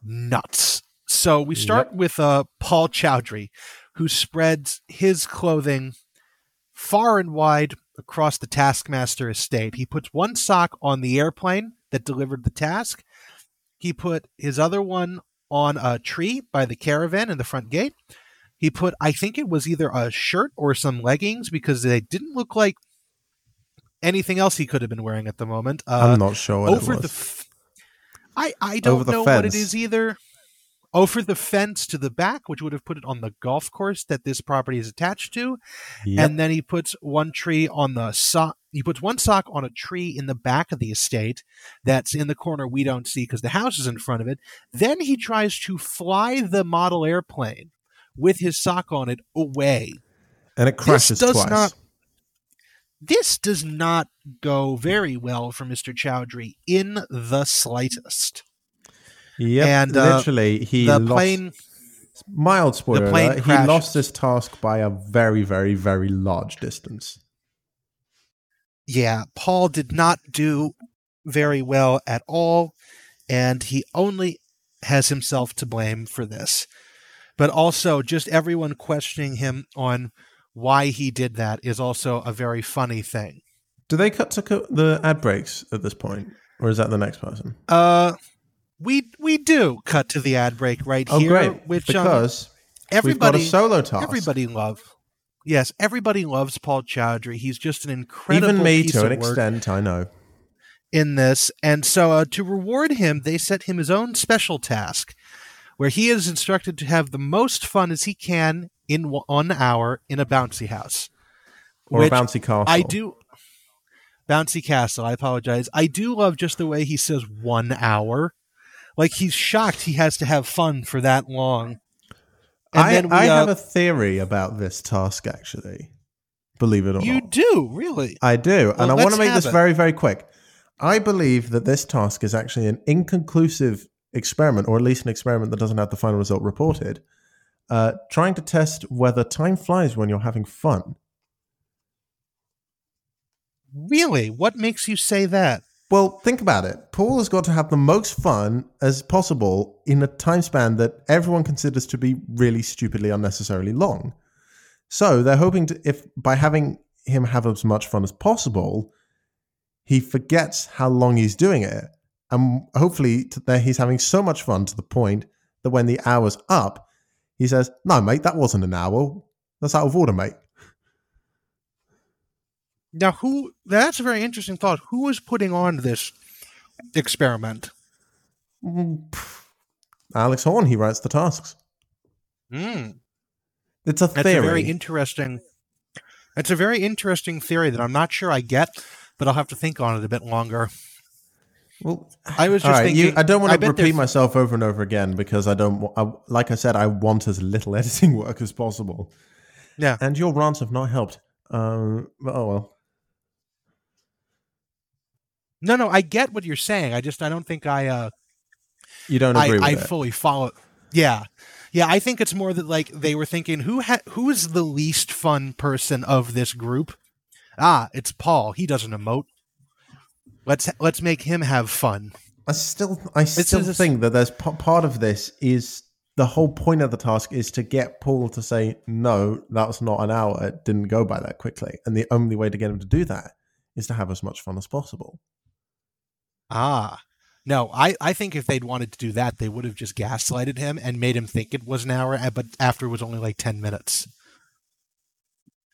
Speaker 2: nuts. So we start with uh paul chowdhury who spreads his clothing far and wide across the taskmaster estate. He puts one sock on the airplane that delivered the task. He put his other one on a tree by the caravan in the front gate. He put i think it was either a shirt or some leggings because they didn't look like anything else he could have been wearing at the moment. Uh,
Speaker 1: I'm not sure
Speaker 2: over the. F- I I don't know what it is fence. either. Over the fence to the back, which would have put it on the golf course that this property is attached to,
Speaker 1: Yep.
Speaker 2: and then he puts one tree on the sock. He puts one sock on a tree in the back of the estate that's in the corner we don't see because the house is in front of it. Then he tries to fly the model airplane with his sock on it away
Speaker 1: and it crashes
Speaker 2: does
Speaker 1: twice.
Speaker 2: not- this does not go very well for Mr. Chowdhury in the slightest.
Speaker 1: Yep,
Speaker 2: and, uh,
Speaker 1: literally, he
Speaker 2: the
Speaker 1: lost.
Speaker 2: plane,
Speaker 1: mild spoiler the
Speaker 2: plane
Speaker 1: alert, he lost this task by a very, very, very large distance.
Speaker 2: yeah, Paul did not do very well at all, and he only has himself to blame for this. But also, just everyone questioning him on why he did that is also a very funny thing.
Speaker 1: Do they cut to co- the ad breaks at this point, or is that the next person?
Speaker 2: Uh, we we do cut to the ad break right
Speaker 1: Oh,
Speaker 2: here,
Speaker 1: great!
Speaker 2: which um,
Speaker 1: because
Speaker 2: everybody
Speaker 1: we've got a solo task.
Speaker 2: Everybody love. Yes, everybody loves Paul Chowdhury. He's just an incredible
Speaker 1: even me to an extent. I know.
Speaker 2: in this. And so uh, to reward him, they set him his own special task where he is instructed to have the most fun as he can in one- one hour in a bouncy house.
Speaker 1: Or a bouncy castle.
Speaker 2: I do bouncy castle, I apologize. I do love just the way he says 1 hour. Like he's shocked he has to have fun for that long. And
Speaker 1: I,
Speaker 2: we,
Speaker 1: I
Speaker 2: uh,
Speaker 1: have a theory about this task. Actually, believe it or
Speaker 2: You
Speaker 1: not, you
Speaker 2: do, really.
Speaker 1: I do,
Speaker 2: Well,
Speaker 1: and I want to make this
Speaker 2: it.
Speaker 1: very, very quick. I believe that this task is actually an inconclusive experiment, or at least an experiment that doesn't have the final result reported, uh, trying to test whether time flies when you're having fun.
Speaker 2: Really? What makes you say that?
Speaker 1: Well, think about it. Paul has got to have the most fun as possible in a time span that everyone considers to be really stupidly unnecessarily long. So they're hoping to, if by having him have as much fun as possible, he forgets how long he's doing it, and hopefully t- that he's having so much fun to the point that when the hour's up, he says, "No, mate, that wasn't an hour. That's out of order, mate."
Speaker 2: Now, who? That's a very interesting thought. Who is putting on this experiment?
Speaker 1: Mm. Alex Horne, he writes the tasks.
Speaker 2: Mm,
Speaker 1: It's a theory.
Speaker 2: that's a very interesting. That's a very interesting theory that I'm not sure I get, but I'll have to think on it a bit longer.
Speaker 1: Well,
Speaker 2: I was just
Speaker 1: right,
Speaker 2: thinking.
Speaker 1: you, I don't want to repeat
Speaker 2: there's-
Speaker 1: myself over and over again because I don't. I, like I said, I want as little [LAUGHS] editing work as possible.
Speaker 2: Yeah.
Speaker 1: and your rants have not helped. Um, but oh well.
Speaker 2: No, no, I get what you're saying. I just I don't think I uh
Speaker 1: You don't
Speaker 2: I,
Speaker 1: agree with
Speaker 2: I
Speaker 1: it.
Speaker 2: fully follow. Yeah, yeah. I think it's more that like they were thinking who ha- who is the least fun person of this group. Ah, it's Paul. He doesn't emote. Let's let's make him have fun.
Speaker 1: I still, I still think that there's p- part of this is the whole point of the task is to get Paul to say no, that was not an hour. It didn't go by that quickly, and the only way to get him to do that is to have as much fun as possible.
Speaker 2: Ah, No, I, I think if they'd wanted to do that, they would have just gaslighted him and made him think it was an hour, uh, but after it was only like ten minutes.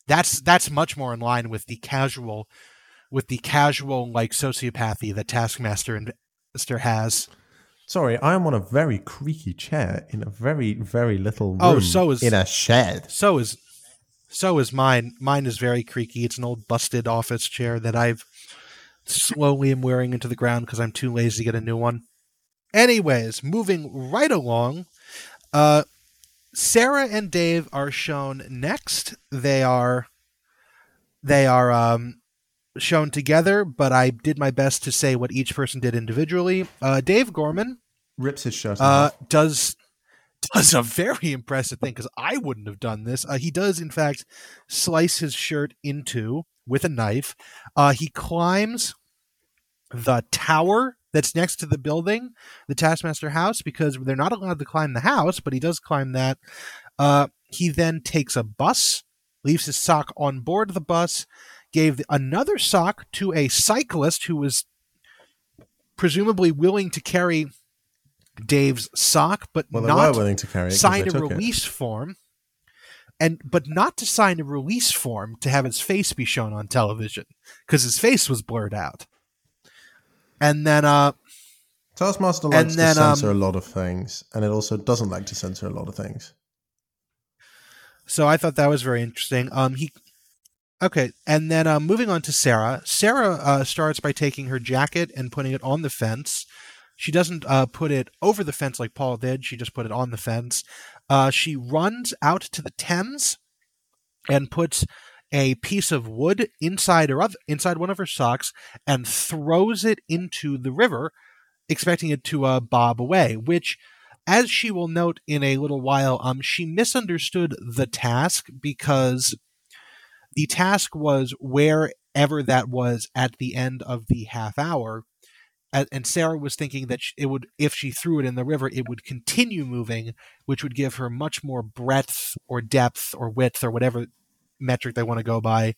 Speaker 2: That's that's much more in line with the casual, with the casual like sociopathy that Taskmaster and Mister has.
Speaker 1: Sorry, I am on a very creaky chair in a very, very little room.
Speaker 2: Oh, so is-
Speaker 1: in a shed.
Speaker 2: So is so is mine. Mine is very creaky. It's an old busted office chair that I've slowly am wearing into the ground because I'm too lazy to get a new one. Anyways, moving right along, uh, Sarah and Dave are shown next. They are they are um, shown together, but I did my best to say what each person did individually. Uh, Dave Gorman
Speaker 1: Rips his shirt.
Speaker 2: uh, does does a very impressive thing because I wouldn't have done this. Uh, he does, in fact, slice his shirt into with a knife. Uh, he climbs the tower that's next to the building, the Taskmaster house, because they're not allowed to climb the house, but he does climb that. Uh, he then takes a bus, leaves his sock on board the bus, gave another sock to a cyclist who was presumably willing to carry Dave's sock, but
Speaker 1: well,
Speaker 2: not
Speaker 1: willing to carry it.
Speaker 2: a
Speaker 1: took it.
Speaker 2: release form and but not to sign a release form to have his face be shown on television because his face was blurred out and then uh
Speaker 1: Taskmaster likes
Speaker 2: then,
Speaker 1: to censor
Speaker 2: um,
Speaker 1: a lot of things, and it also doesn't like to censor a lot of things.
Speaker 2: so i thought that was very interesting um he okay and then uh, moving on to sarah sarah uh, starts by taking her jacket and putting it on the fence she doesn't uh, put it over the fence like paul did she just put it on the fence uh, she runs out to the thames and puts a piece of wood inside her other, inside one of her socks and throws it into the river, expecting it to uh, bob away. Which, as she will note in a little while, um, she misunderstood the task because the task was wherever that was at the end of the half hour. And Sarah was thinking that it would, if she threw it in the river, it would continue moving, which would give her much more breadth or depth or width or whatever metric they want to go by.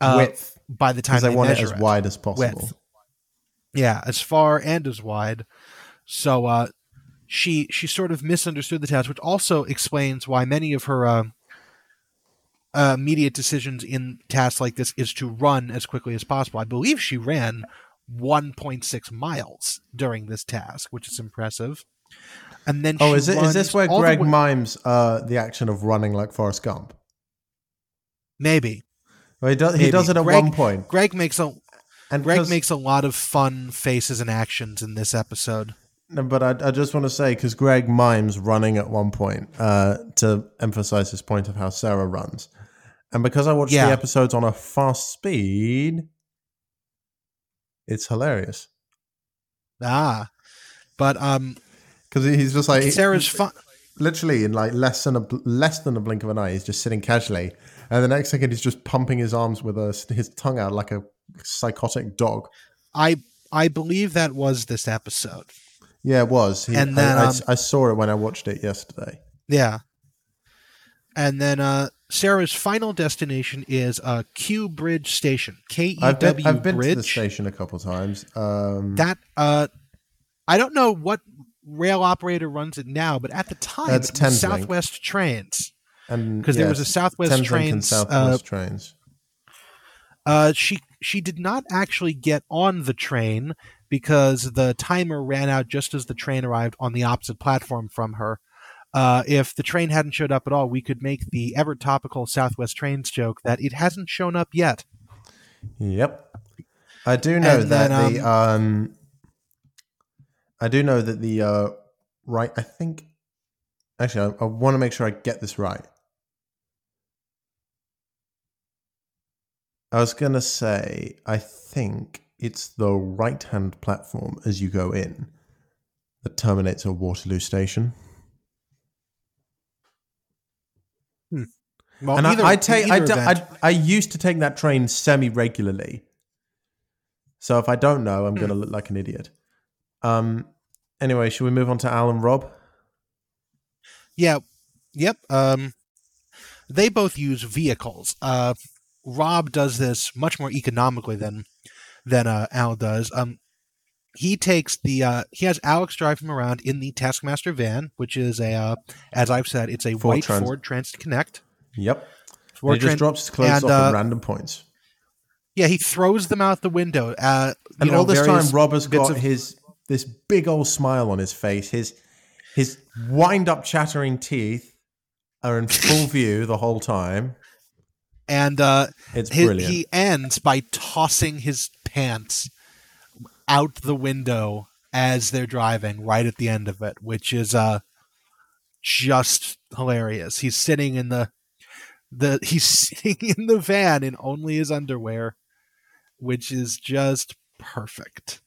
Speaker 2: uh,
Speaker 1: Width,
Speaker 2: by the time
Speaker 1: they,
Speaker 2: they
Speaker 1: want it as wide as possible.
Speaker 2: Width. Yeah, as far and as wide. So uh, she she sort of misunderstood the task, which also explains why many of her uh, uh, immediate decisions in tasks like this is to run as quickly as possible. I believe she ran 1.6 miles during this task, which is impressive. And then
Speaker 1: Oh, is it? Is this where Greg
Speaker 2: way-
Speaker 1: mimes uh, the action of running like Forrest Gump?
Speaker 2: maybe
Speaker 1: Well, he does. He does it at
Speaker 2: Greg-
Speaker 1: one point,
Speaker 2: Greg makes a
Speaker 1: and
Speaker 2: Greg makes a lot of fun faces and actions in this episode.
Speaker 1: No, but I, I just want to say because Greg mimes running at one point uh, to emphasize his point of how Sarah runs, and because I watched
Speaker 2: Yeah.
Speaker 1: the episodes on a fast speed, it's hilarious
Speaker 2: Ah, but um,
Speaker 1: because he's just like
Speaker 2: Sarah's fun.
Speaker 1: literally in like less than a less than a blink of an eye, he's just sitting casually, and the next second he's just pumping his arms with a, his tongue out like a psychotic dog.
Speaker 2: I I believe that was this episode.
Speaker 1: Yeah, it was. He,
Speaker 2: And then,
Speaker 1: I, I-
Speaker 2: um,
Speaker 1: I saw it when I watched it yesterday.
Speaker 2: Yeah. And then uh, Sarah's final destination is uh, Kew Bridge Station. K E
Speaker 1: I've been,
Speaker 2: W
Speaker 1: I've been to the
Speaker 2: Bridge.
Speaker 1: station a couple times. Um,
Speaker 2: That uh, I don't know what rail operator runs it now, but at the time
Speaker 1: That's
Speaker 2: it was. Southwest Trains.
Speaker 1: and
Speaker 2: 'Cause there was a Southwest
Speaker 1: and
Speaker 2: Trains,
Speaker 1: Southwest trains.
Speaker 2: Uh, she she did not actually get on the train because the timer ran out just as the train arrived on the opposite platform from her. Uh, if the train hadn't showed up at all, we could make the ever topical Southwest Trains joke that it hasn't shown up yet.
Speaker 1: Yep. I do know
Speaker 2: And
Speaker 1: that
Speaker 2: then,
Speaker 1: the um I do know that the uh right I think actually I, I want to make sure I get this right. I was going to say I think it's the right-hand platform as you go in that terminates at Waterloo station.
Speaker 2: Well,
Speaker 1: and
Speaker 2: either-
Speaker 1: I, I take I, do- I I used to take that train semi regularly. So if I don't know, I'm going to look like an idiot. Um. Anyway, should we move on to Al and Rob?
Speaker 2: Yeah. Yep. Um, they both use vehicles. Uh, Rob does this much more economically than than uh, Al does. Um, he takes the uh, he has Alex drive him around in the Taskmaster van, which is a uh, as I've said, it's a
Speaker 1: Ford
Speaker 2: white
Speaker 1: Trans-
Speaker 2: Ford Transit Connect.
Speaker 1: Yep. He just drops his clothes
Speaker 2: and,
Speaker 1: off
Speaker 2: uh,
Speaker 1: at random points.
Speaker 2: Yeah, he throws them out the window. Uh,
Speaker 1: And
Speaker 2: know,
Speaker 1: all this time, Rob has got
Speaker 2: of-
Speaker 1: his this big old smile on his face. His his wind up chattering teeth are in full [LAUGHS] view the whole time.
Speaker 2: and uh,
Speaker 1: It's
Speaker 2: his-
Speaker 1: brilliant.
Speaker 2: he ends by tossing his pants out the window as they're driving right at the end of it, which is uh just hilarious. He's sitting in the the he's [LAUGHS] sitting in the van in only his underwear, which is just perfect.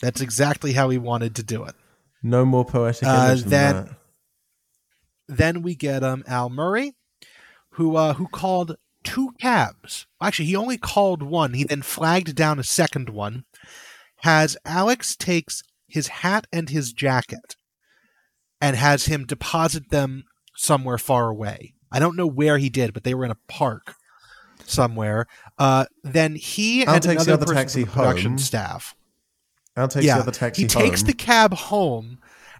Speaker 2: That's exactly how he wanted to do it.
Speaker 1: no more poetic
Speaker 2: Uh,
Speaker 1: than
Speaker 2: then-
Speaker 1: that.
Speaker 2: Then we get um Al Murray, who uh who called two cabs. Actually, he only called one. He then flagged down a second one. Has Alex takes his hat and his jacket, and has him deposit them somewhere far away. I don't know where he did, but they were in a park somewhere. Uh, then he
Speaker 1: Al
Speaker 2: and
Speaker 1: takes the
Speaker 2: another
Speaker 1: other
Speaker 2: person
Speaker 1: taxi
Speaker 2: from the production
Speaker 1: home.
Speaker 2: staff
Speaker 1: I'll take the other taxi
Speaker 2: he takes the cab home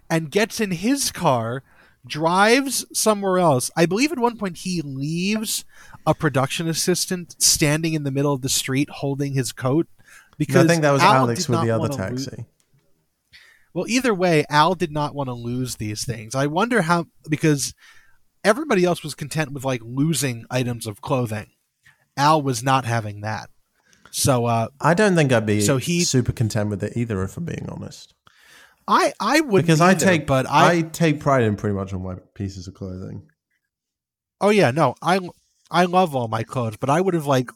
Speaker 2: and gets in his car, drives somewhere else. I believe at one point he leaves a production assistant standing in the middle of the street holding his coat because
Speaker 1: I think that was
Speaker 2: Al
Speaker 1: Alex with the other
Speaker 2: wanna lo-
Speaker 1: taxi.
Speaker 2: well, either way, Al did not want to lose these things. I wonder how because everybody else was content with like losing items of clothing. Al was not having that. So uh,
Speaker 1: I don't think I'd be
Speaker 2: So he-
Speaker 1: super content with it either, if I'm being honest.
Speaker 2: I I would
Speaker 1: Because I take,
Speaker 2: but
Speaker 1: I,
Speaker 2: I
Speaker 1: take pride in pretty much all my pieces of clothing.
Speaker 2: Oh yeah, no, I I love all my clothes, but I would have like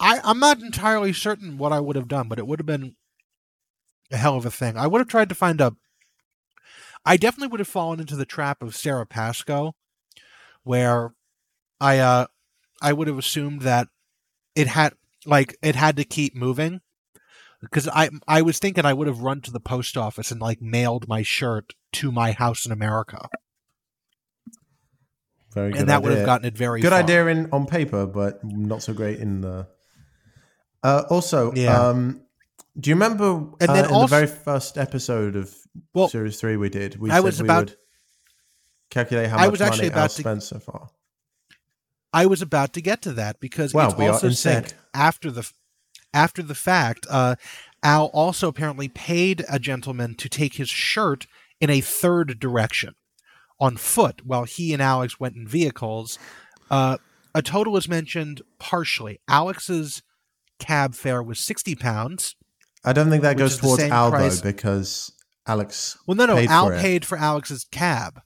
Speaker 2: I I'm not entirely certain what I would have done, but it would have been a hell of a thing. I would have tried to find a I definitely would have fallen into the trap of Sarah Pascoe where I uh I would have assumed that it had like it had to keep moving because I I was thinking I would have run to the post office and like mailed my shirt to my house in America
Speaker 1: Very good
Speaker 2: and that would have gotten it very
Speaker 1: good
Speaker 2: far.
Speaker 1: idea in on paper, but not so great in the. Uh, also,
Speaker 2: Yeah.
Speaker 1: um, do you remember
Speaker 2: And
Speaker 1: uh,
Speaker 2: then
Speaker 1: in
Speaker 2: also-
Speaker 1: the very first episode of
Speaker 2: Well,
Speaker 1: series three we did? We
Speaker 2: I
Speaker 1: said
Speaker 2: was
Speaker 1: we
Speaker 2: about-
Speaker 1: would calculate how
Speaker 2: I
Speaker 1: much
Speaker 2: was actually
Speaker 1: money
Speaker 2: about to-
Speaker 1: spent so far.
Speaker 2: I was about to get to that because
Speaker 1: Wow,
Speaker 2: it's
Speaker 1: we
Speaker 2: also said after the after the fact, uh, Al also apparently paid a gentleman to take his shirt in a third direction on foot while he and Alex went in vehicles. Uh, a total is mentioned partially. Alex's cab fare was sixty pounds.
Speaker 1: I don't think that goes towards Al
Speaker 2: price-
Speaker 1: though, because Alex.
Speaker 2: Well, no, no,
Speaker 1: paid
Speaker 2: Al
Speaker 1: for
Speaker 2: paid for Alex's cab.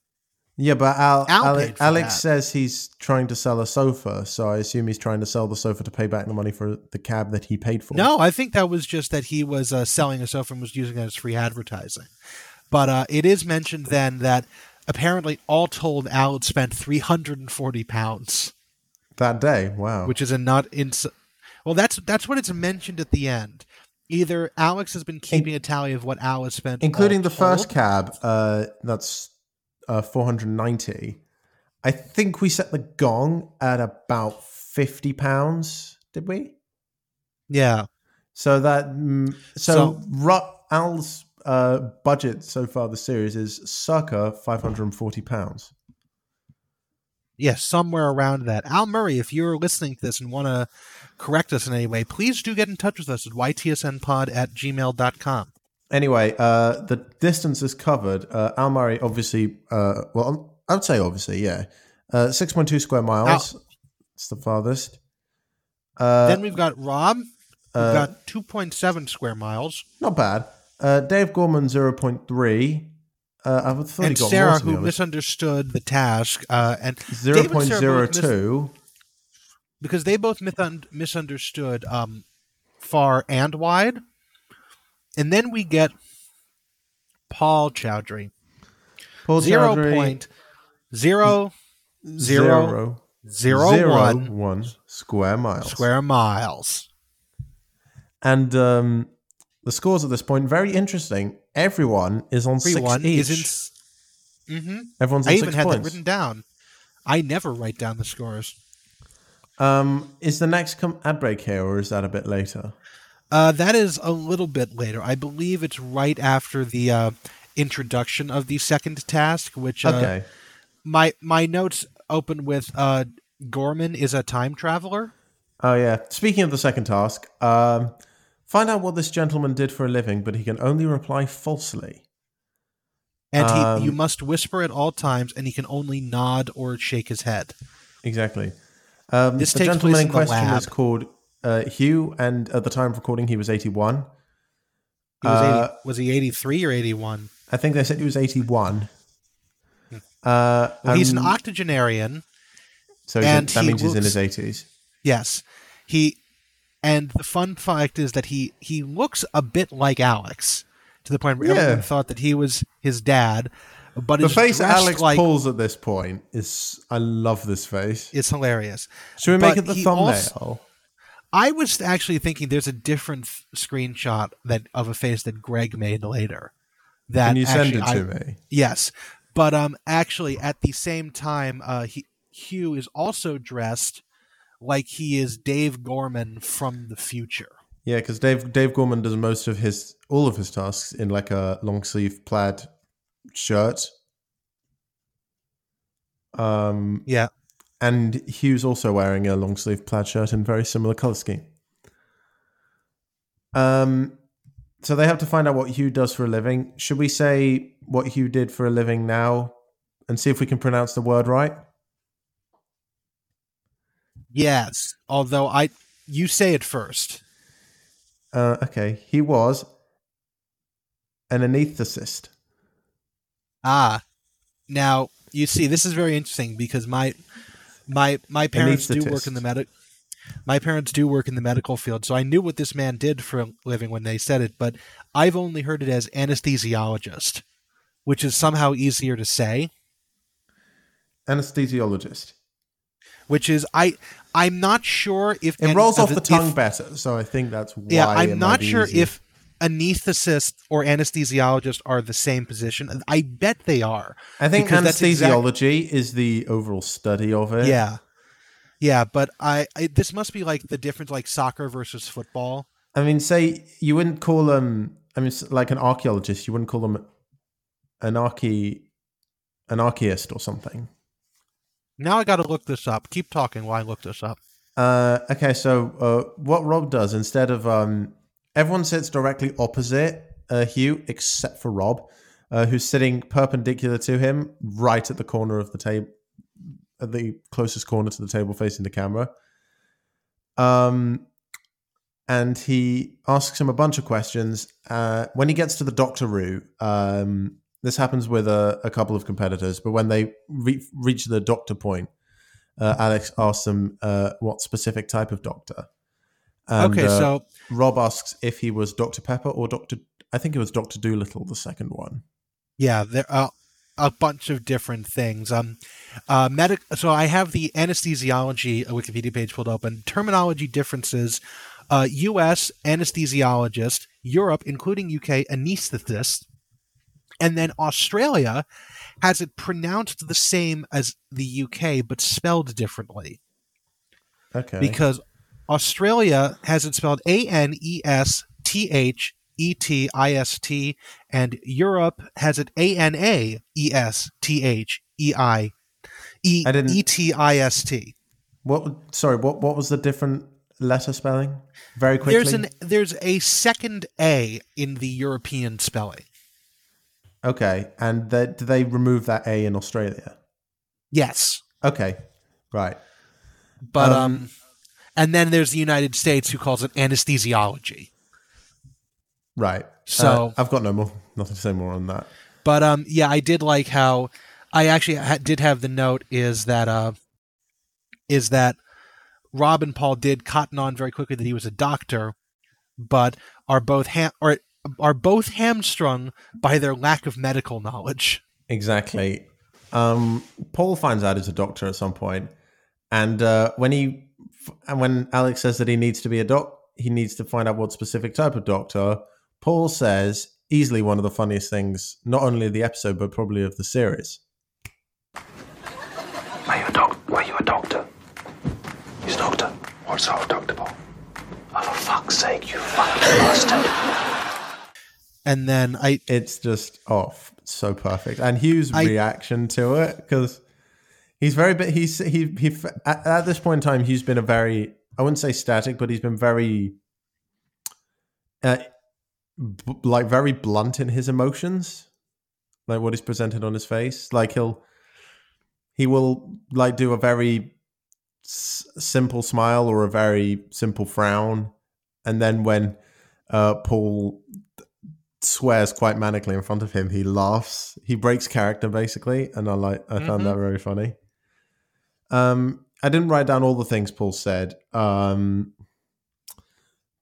Speaker 1: Yeah, but Al,
Speaker 2: Al
Speaker 1: Ale-
Speaker 2: paid for
Speaker 1: Alex says he's trying to sell a sofa, so I assume he's trying to sell the sofa to pay back the money for the cab that he paid for.
Speaker 2: No, I think that was just that he was uh, selling a sofa and was using it as free advertising. But uh, it is mentioned then that apparently, all told, Al had spent three hundred and forty pounds,
Speaker 1: that day. Wow.
Speaker 2: which is a not ins. Well, that's that's what it's mentioned at the end. Either Alex has been keeping a tally of what Al has spent,
Speaker 1: including the first cab uh that's uh 490 i think we set the gong at about 50 pounds did we?
Speaker 2: Yeah,
Speaker 1: so that mm, so,
Speaker 2: So-
Speaker 1: Ru- al's uh budget so far the series is circa 540 pounds.
Speaker 2: Yes, somewhere around that. Al Murray, if you're listening to this and want to correct us in any way, please do get in touch with us at ytsnpod at gmail.com.
Speaker 1: anyway uh the distance is covered uh al murray obviously uh well i would say obviously yeah uh 6.2 square miles it's the farthest uh
Speaker 2: then we've got Rob. We've
Speaker 1: uh,
Speaker 2: got 2.7 square miles.
Speaker 1: Not bad. Uh, Dave Gorman, 0.3. Uh, I would thought
Speaker 2: and
Speaker 1: he got
Speaker 2: Sarah, who misunderstood the task, uh, and David and Sarah both mis-
Speaker 1: 0.02.
Speaker 2: because they both mithun- misunderstood um, far and wide. And then we get Paul Chowdhury,
Speaker 1: Paul
Speaker 2: zero
Speaker 1: Chowdhury,
Speaker 2: point zero zero
Speaker 1: zero,
Speaker 2: zero
Speaker 1: zero
Speaker 2: one
Speaker 1: one square miles.
Speaker 2: square miles.
Speaker 1: And um, the scores at this point, very interesting. Everyone is on
Speaker 2: Everyone
Speaker 1: six each.
Speaker 2: is in. Mm-hmm.
Speaker 1: Everyone's on
Speaker 2: I even had
Speaker 1: points.
Speaker 2: that written down. I never write down the scores.
Speaker 1: Um, is the next com- ad break here, or is that a bit later?
Speaker 2: Uh, that is a little bit later. I believe it's right after the uh, introduction of the second task, which uh,
Speaker 1: Okay.
Speaker 2: my my notes open with uh, Gorman is a time traveler.
Speaker 1: Oh yeah. Speaking of the second task, um, find out what this gentleman did for a living, but he can only reply falsely.
Speaker 2: And
Speaker 1: Um,
Speaker 2: he, you must whisper at all times, and he can only nod or shake his head.
Speaker 1: Exactly. Um,
Speaker 2: This
Speaker 1: the gentleman in
Speaker 2: in
Speaker 1: question is called uh, Hugh, and at the time of recording, he was eighty-one.
Speaker 2: He was,
Speaker 1: Uh,
Speaker 2: 80, was he eighty three or eighty one?
Speaker 1: I think they said he was eighty-one. Uh,
Speaker 2: Well, he's an octogenarian.
Speaker 1: so
Speaker 2: and
Speaker 1: that means he's in his eighties.
Speaker 2: Yes, he. And the fun fact is that he he looks a bit like Alex, to the point where
Speaker 1: Yeah.
Speaker 2: everyone thought that he was his dad. But
Speaker 1: The face Alex
Speaker 2: like
Speaker 1: pulls at this point is I love this face.
Speaker 2: It's hilarious.
Speaker 1: Should we make it the thumbnail?
Speaker 2: also- I was actually thinking there's a different f- screenshot that of a face that Greg made later. That
Speaker 1: Can you send it to
Speaker 2: I-
Speaker 1: me?
Speaker 2: Yes, but um, actually, at the same time, uh, he, Hugh is also dressed like he is Dave Gorman from the future.
Speaker 1: Yeah, because Dave Dave Gorman does most of his all of his tasks in like a long sleeve plaid shirt. Um,
Speaker 2: Yeah,
Speaker 1: and Hugh's also wearing a long sleeve plaid shirt in very similar color scheme. Um, so they have to find out what Hugh does for a living. Should we say what Hugh did for a living now, and see if we can pronounce the word right?
Speaker 2: yes. Although I, you say it first.
Speaker 1: Uh, okay, he was an anesthetist.
Speaker 2: Ah, now you see, this is very interesting because my my my parents do work in the medic. My parents do work in the medical field, so I knew what this man did for a living when they said it. But I've only heard it as anesthesiologist, which is somehow easier to say.
Speaker 1: Anesthesiologist.
Speaker 2: Which is I I'm not sure if
Speaker 1: It rolls off the tongue
Speaker 2: if-
Speaker 1: better, so I think that's why.
Speaker 2: yeah, I'm not sure if anesthetist or anesthesiologist are the same position. I bet they are.
Speaker 1: I think
Speaker 2: that's exact-
Speaker 1: anesthesiology is the overall study of it.
Speaker 2: Yeah, yeah, but I, I this must be like the difference, like soccer versus football.
Speaker 1: I mean, say you wouldn't call them. I mean, like an archaeologist, you wouldn't call them an archae, an archaeist or something.
Speaker 2: Now I got to look this up. Keep talking while I look this up.
Speaker 1: Uh, okay, so uh, what Rob does instead of um, everyone sits directly opposite uh, Hugh except for Rob, uh, who's sitting perpendicular to him, right at the corner of the table, at the closest corner to the table facing the camera. Um, and he asks him a bunch of questions. Uh, when he gets to the Doctor route, um, this happens with a, a couple of competitors, but when they re- reach the Doctor point, uh, Alex asks them uh, what specific type of doctor. And,
Speaker 2: okay,
Speaker 1: uh,
Speaker 2: so
Speaker 1: Rob asks if he was Doctor Pepper or Doctor. I think it was Doctor Dolittle, the second one.
Speaker 2: yeah, there are a bunch of different things. Um, uh, medic. So I have the anesthesiology Wikipedia page pulled open. Terminology differences. Uh, U.S. anesthesiologist, Europe, including UK, anesthetist, and then Australia has it pronounced the same as the UK but spelled differently.
Speaker 1: Okay.
Speaker 2: because Australia has it spelled A N E S T H E T I S T, and Europe has it A N A E S T H E I E E T I S T.
Speaker 1: what? Sorry. What? What was the different letter spelling? Very quickly.
Speaker 2: There's an there's a second A in the European spelling.
Speaker 1: okay, and the, did they remove that A in Australia?
Speaker 2: Yes,
Speaker 1: Okay. Right.
Speaker 2: but um,
Speaker 1: Um,
Speaker 2: and then there's the United States who calls it anesthesiology.
Speaker 1: Right.
Speaker 2: So-
Speaker 1: Uh, I've got no more. Nothing to say more on that.
Speaker 2: But um, yeah, I did like how I actually ha- did have the note is that uh, is that Rob and Paul did cotton on very quickly that he was a doctor, but are both ham or are both hamstrung by their lack of medical knowledge.
Speaker 1: Exactly. Um, Paul finds out he's a doctor at some point, and uh, when he and when Alex says that he needs to be a doc, he needs to find out what specific type of doctor. Paul says easily one of the funniest things, not only of the episode but probably of the series.
Speaker 7: Are you a doc? Were you a doctor? He's a doctor. What sort of doctor, Paul? Oh, for fuck's fuck's sake, you fucking bastard.
Speaker 2: And then I
Speaker 1: It's just oh, off, so perfect. And Hugh's
Speaker 2: I-
Speaker 1: reaction to it because he's very bit. He's he he at, at this point in time, he's been a very I wouldn't say static, but he's been very uh, b- like very blunt in his emotions, like what he's presented on his face. Like he'll he will like do a very s- simple smile or a very simple frown, and then when uh, Paul swears quite manically in front of him, he laughs. He breaks character basically, and I like I found that very funny. Um, I didn't write down all the things Paul said. Um,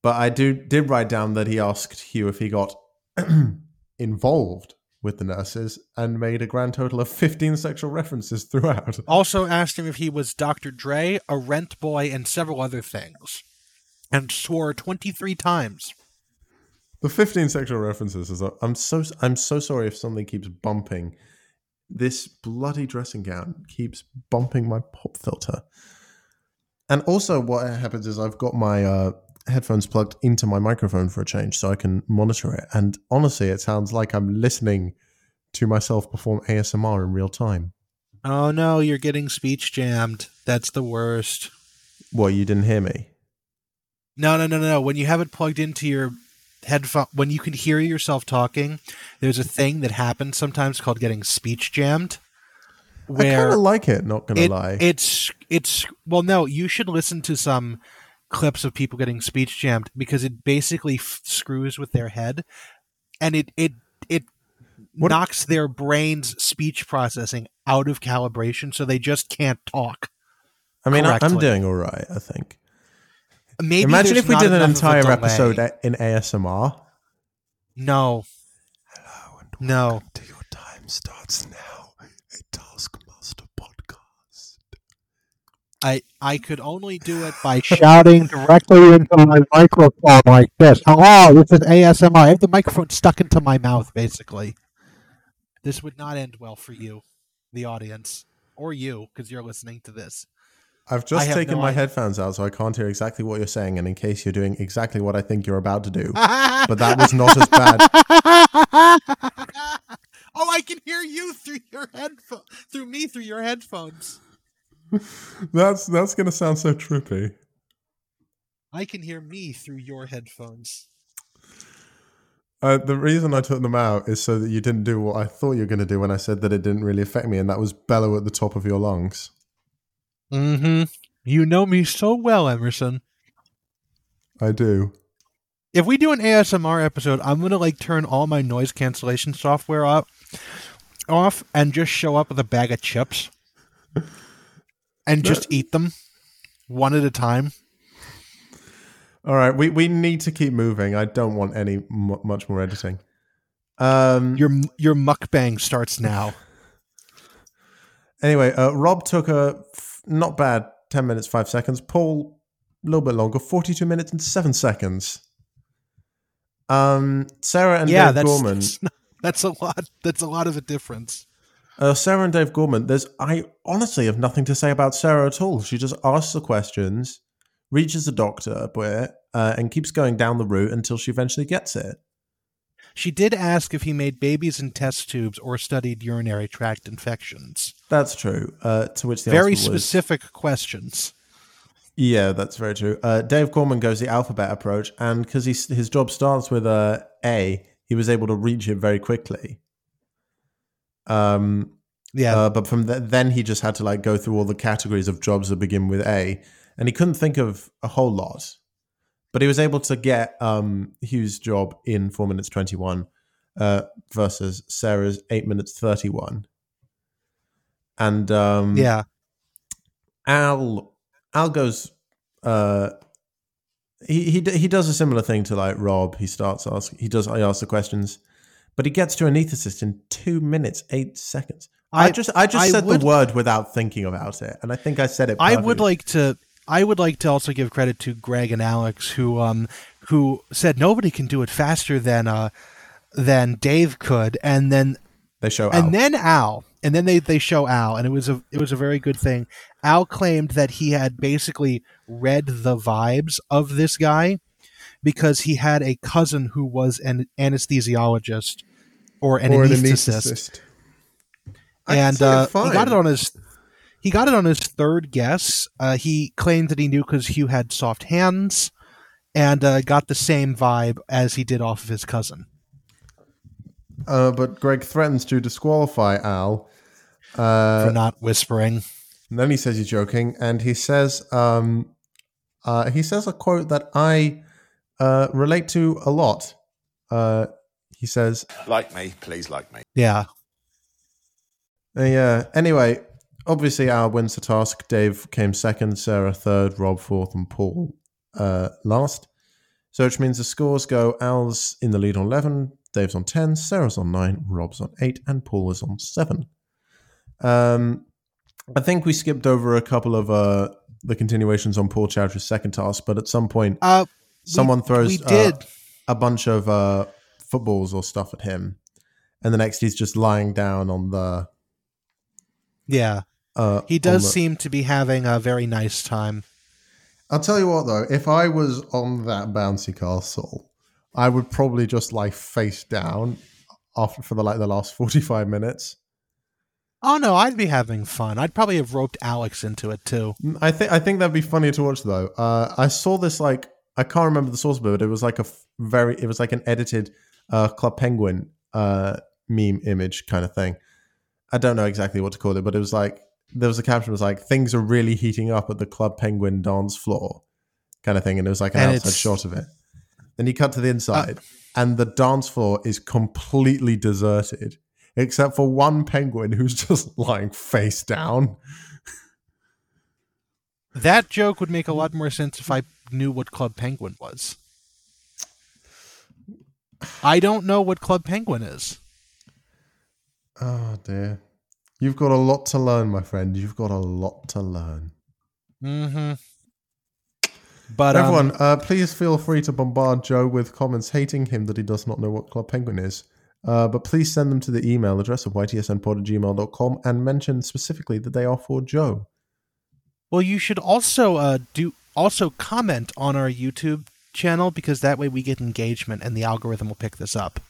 Speaker 1: but I do did write down that he asked Hugh if he got [CLEARS THROAT] involved with the nurses and made a grand total of 15 sexual references throughout.
Speaker 2: also asked him if he was Dr. Dre, a rent boy, and several other things. And swore 23 times.
Speaker 1: The 15 sexual references is I'm so I'm so sorry if something keeps bumping. This bloody dressing gown keeps bumping my pop filter. And also what happens is I've got my uh, headphones plugged into my microphone for a change so I can monitor it. And honestly, it sounds like I'm listening to myself perform ASMR in real time.
Speaker 2: Oh no, you're getting speech jammed. That's the worst.
Speaker 1: What, you didn't hear me?
Speaker 2: No, no, no, no, no. When you have it plugged into your headphone, when you can hear yourself talking, there's a thing that happens sometimes called getting speech jammed. where I
Speaker 1: kind of like it, not to
Speaker 2: it,
Speaker 1: lie.
Speaker 2: it's it's well, no, you should listen to some clips of people getting speech jammed because it basically f- screws with their head, and it it it
Speaker 1: What-
Speaker 2: knocks their brain's speech processing out of calibration, so they just can't talk.
Speaker 1: I mean, I, I'm doing all right, I think.
Speaker 2: Maybe
Speaker 1: Imagine if we did an
Speaker 2: enough of a
Speaker 1: entire episode in ASMR.
Speaker 2: No. No.
Speaker 1: to your time starts now. A Taskmaster podcast.
Speaker 2: I I could only do it by [LAUGHS] shouting directly into my microphone like this. Hello, this is ASMR. I have the microphone stuck into my mouth, basically. This would not end well for you, the audience, or you, because you're listening to this.
Speaker 1: I've just taken
Speaker 2: no
Speaker 1: my
Speaker 2: idea.
Speaker 1: headphones out so I can't hear exactly what you're saying, and in case you're doing exactly what I think you're about to do. [LAUGHS] but that was not as bad. [LAUGHS]
Speaker 2: oh, I can hear you through your headphone, through me through your headphones. [LAUGHS]
Speaker 1: That's that's gonna sound so trippy.
Speaker 2: I can hear me through your headphones.
Speaker 1: Uh, the reason I took them out is so that you didn't do what I thought you were going to do when I said that it didn't really affect me, and that was bellow at the top of your lungs.
Speaker 2: Mm-hmm. You know me so well, Emerson.
Speaker 1: I do.
Speaker 2: if we do an ASMR episode, I'm gonna like turn all my noise cancellation software off, off, and just show up with a bag of chips, [LAUGHS] and just eat them one at a time.
Speaker 1: All right, we, we need to keep moving. I don't want any m- much more editing. Um,
Speaker 2: Your your mukbang starts now. [LAUGHS]
Speaker 1: Anyway, uh, Rob took a not bad 10 minutes, 5 seconds. Paul, a little bit longer, 42 minutes and 7 seconds. Um, Sarah and
Speaker 2: yeah,
Speaker 1: Dave
Speaker 2: that's
Speaker 1: Gorman.
Speaker 2: that's, not- that's a lot. That's a lot of a difference.
Speaker 1: Uh, Sarah and Dave Gorman, there's I honestly have nothing to say about Sarah at all. She just asks the questions, reaches the doctor bit, uh, and keeps going down the route until she eventually gets it.
Speaker 2: She did ask if he made babies in test tubes or studied urinary tract infections.
Speaker 1: That's true. Uh, to which the
Speaker 2: Very
Speaker 1: answer was,
Speaker 2: specific questions.
Speaker 1: Yeah, that's very true. Uh, Dave Gorman goes the alphabet approach, and because his job starts with a A, he was able to reach it very quickly. Um,
Speaker 2: Yeah,
Speaker 1: uh, but from th- then he just had to like go through all the categories of jobs that begin with A, and he couldn't think of a whole lot. But he was able to get um, Hugh's job in four minutes twenty one uh, versus Sarah's eight minutes thirty one. And um,
Speaker 2: yeah.
Speaker 1: Al Al goes uh he he he does a similar thing to like Rob. He starts ask he does I ask the questions, but he gets to anesthetist in two minutes eight seconds. I,
Speaker 2: I-
Speaker 1: just I just
Speaker 2: I
Speaker 1: said
Speaker 2: would-
Speaker 1: the word without thinking about it, and I think I said it.
Speaker 2: I would like to I would like to also give credit to Greg and Alex who um who said nobody can do it faster than uh than Dave could and then
Speaker 1: they show
Speaker 2: and
Speaker 1: Al.
Speaker 2: then Al and then they they show Al and it was a it was a very good thing. Al claimed that he had basically read the vibes of this guy because he had a cousin who was an anesthesiologist or an
Speaker 1: or an
Speaker 2: anesthetist,
Speaker 1: anesthetist. I can
Speaker 2: and uh, he got it on his he got it on his third guess. Uh, he claimed that he knew because Hugh had soft hands, and uh, got the same vibe as he did off of his cousin.
Speaker 1: Uh, but Greg threatens to disqualify Al. Uh,
Speaker 2: for not whispering.
Speaker 1: and then he says he's joking, and he says, um, uh, he says a quote that I uh, relate to a lot. Uh, he says,
Speaker 5: Like me, please like me.
Speaker 2: Yeah,
Speaker 1: Uh, yeah. Anyway, obviously, Al wins the task. Dave came second, Sarah third, Rob fourth, and Paul uh, last. So, which means the scores go Al's in the lead on 11, Dave's on 10, Sarah's on 9, Rob's on 8, and Paul is on 7. Um, I think we skipped over a couple of uh, the continuations on Paul Chowdhury's second task, but at some point,
Speaker 2: uh, we-
Speaker 1: someone throws
Speaker 2: We
Speaker 1: uh,
Speaker 2: did.
Speaker 1: a bunch of uh, footballs or stuff at him. And the next, he's just lying down on the
Speaker 2: yeah,
Speaker 1: uh,
Speaker 2: he does
Speaker 1: the-
Speaker 2: seem to be having a very nice time.
Speaker 1: I'll tell you what, though, if I was on that bouncy castle, I would probably just lie face down after for the like the last [LAUGHS] forty five minutes.
Speaker 2: Oh no, I'd be having fun. I'd probably have roped Alex into it too.
Speaker 1: I think I think that'd be funnier to watch though. Uh, I saw this like I can't remember the source of it, but it was like a f- very it was like an edited uh, Club Penguin uh, meme image kind of thing. I don't know exactly what to call it, but it was like there was a caption that was like things are really heating up at the Club Penguin dance floor kind of thing, and it was like an
Speaker 2: And
Speaker 1: outside shot of it. Then you cut to the inside, uh, and the dance floor is completely deserted, except for one penguin who's [LAUGHS] just lying face down.
Speaker 2: That joke would make a lot more sense if I knew what Club Penguin was. I don't know what Club Penguin is.
Speaker 1: Oh dear. You've got a lot to learn, my friend. You've got a lot to learn.
Speaker 2: Mm-hmm. But um,
Speaker 1: Everyone, uh, please feel free to bombard Joe with comments hating him that he does not know what Club Penguin is. Uh, but please send them to the email address of ytsnpod at gmail.com and mention specifically that they are for Joe.
Speaker 2: well, you should also uh, do also comment on our YouTube channel because that way we get engagement and the algorithm will pick this up.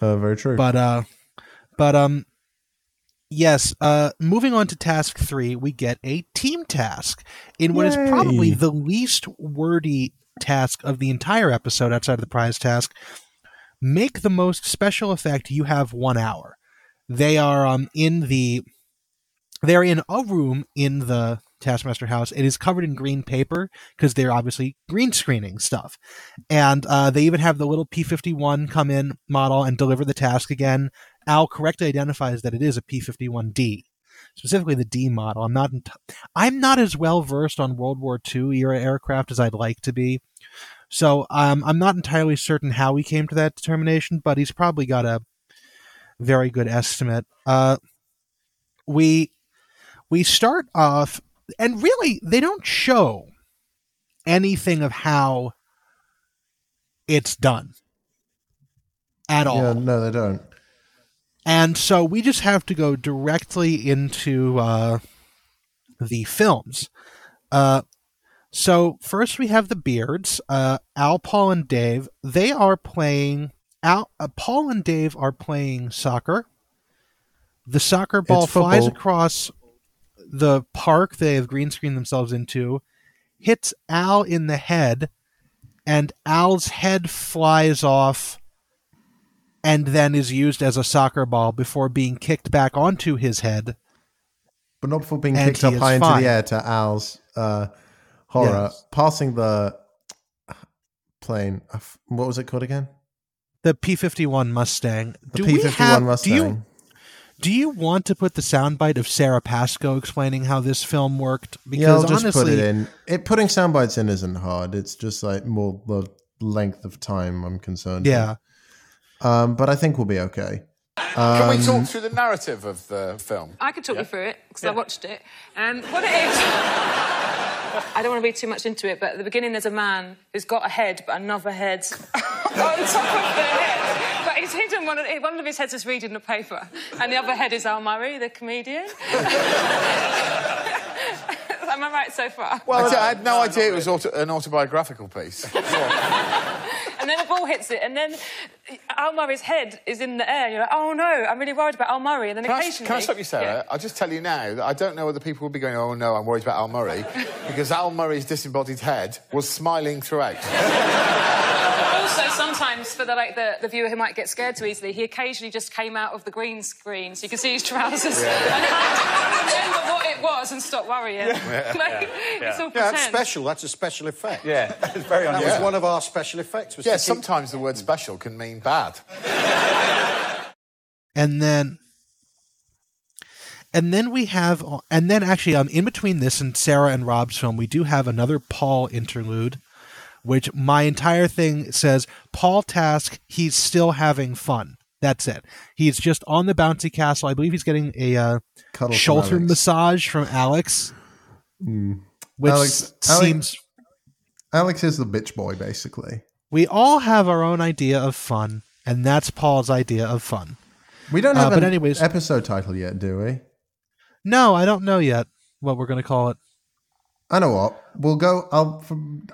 Speaker 1: Uh, very true.
Speaker 2: But uh but um yes, uh moving on to task 3, we get a team task in what is
Speaker 1: Yay.
Speaker 2: probably the least wordy task of the entire episode outside of the prize task. Make the most special effect you have 1 hour. They are um in the they're in a room in the Taskmaster house. It is covered in green paper because they're obviously green screening stuff. And uh, they even have the little P 51 come in model and deliver the task again. Al correctly identifies that it is a P 51D, specifically the D model. I'm not, I'm not as well versed on World War II era aircraft as I'd like to be. So um, I'm not entirely certain how he came to that determination, but he's probably got a very good estimate. Uh, we we start off, and really they don't show anything of how it's done at all.
Speaker 1: yeah, no, they don't.
Speaker 2: And so we just have to go directly into uh, the films. Uh, so first we have the Beards, uh, Al, Paul, and Dave. They are playing. Al, uh, Paul and Dave are playing soccer. The soccer ball
Speaker 1: It's
Speaker 2: flies
Speaker 1: football.
Speaker 2: across the park they have green screened themselves into, hits Al in the head, and Al's head flies off and then is used as a soccer ball before being kicked back onto his head.
Speaker 1: But not before being
Speaker 2: And
Speaker 1: kicked up high into
Speaker 2: fine.
Speaker 1: the air to Al's uh, horror,
Speaker 2: Yes.
Speaker 1: passing the plane. What was it called again?
Speaker 2: The P fifty one Mustang.
Speaker 1: The P fifty one Mustang.
Speaker 2: Do you do you want to put the soundbite of Sarah Pascoe explaining how this film worked? Because
Speaker 1: yeah, I'll just
Speaker 2: honestly,
Speaker 1: put it in. It putting soundbites in isn't hard. It's just like more the length of time I'm concerned. with.
Speaker 2: Yeah,
Speaker 1: Um, but I think we'll be okay.
Speaker 5: Can we
Speaker 1: Um,
Speaker 5: talk through the narrative of the film?
Speaker 8: I could talk you through it because I watched it. And what it is, [LAUGHS] I don't want to read too much into it, but at the beginning there's a man who's got a head, but another head [LAUGHS] on top of the head. But he's hidden one of, one of his heads is reading the paper, and the other head is Al Murray, the comedian. [LAUGHS] Am I I right so far?
Speaker 5: Well, I, I had no, idea it was auto, an autobiographical piece.
Speaker 8: And then the ball hits it, and then Al Murray's head is in the air. You're like, oh no, I'm really worried about Al Murray. And then
Speaker 5: Can I,
Speaker 8: occasionally.
Speaker 5: can I stop you, Sarah?
Speaker 8: Yeah.
Speaker 5: I'll just tell you now that I don't know whether people will be going, oh no, I'm worried about Al Murray, because Al Murray's disembodied head was smiling throughout. [LAUGHS]
Speaker 8: Also, sometimes for the like the, the viewer who might get scared too easily, he occasionally just came out of the green screen, so you can see his trousers. Yeah. [LAUGHS] And I had to remember what it was and stop worrying. [LAUGHS] Like, It's all
Speaker 9: Yeah, that's special. That's a special effect.
Speaker 3: Yeah, it's very
Speaker 9: That was one of our special effects. Was
Speaker 5: Yeah,
Speaker 9: to keep-
Speaker 5: sometimes the word special can mean bad. [LAUGHS]
Speaker 2: and then and then we have and then actually um in between this and Sarah and Rob's film we do have another Paul interlude which my entire thing says Paul Task he's still having fun. That's it. He's just on the bouncy castle. I believe he's getting a uh, shoulder massage from Alex which
Speaker 1: Alex-
Speaker 2: seems
Speaker 1: Alex is the bitch boy, basically.
Speaker 2: we all have our own idea of fun and that's Paul's idea of fun.
Speaker 1: We don't
Speaker 2: Uh,
Speaker 1: have
Speaker 2: but
Speaker 1: an
Speaker 2: anyways-
Speaker 1: episode title yet, do we?
Speaker 2: no I don't know yet what we're going to call it
Speaker 1: I know what. We'll go. I'll.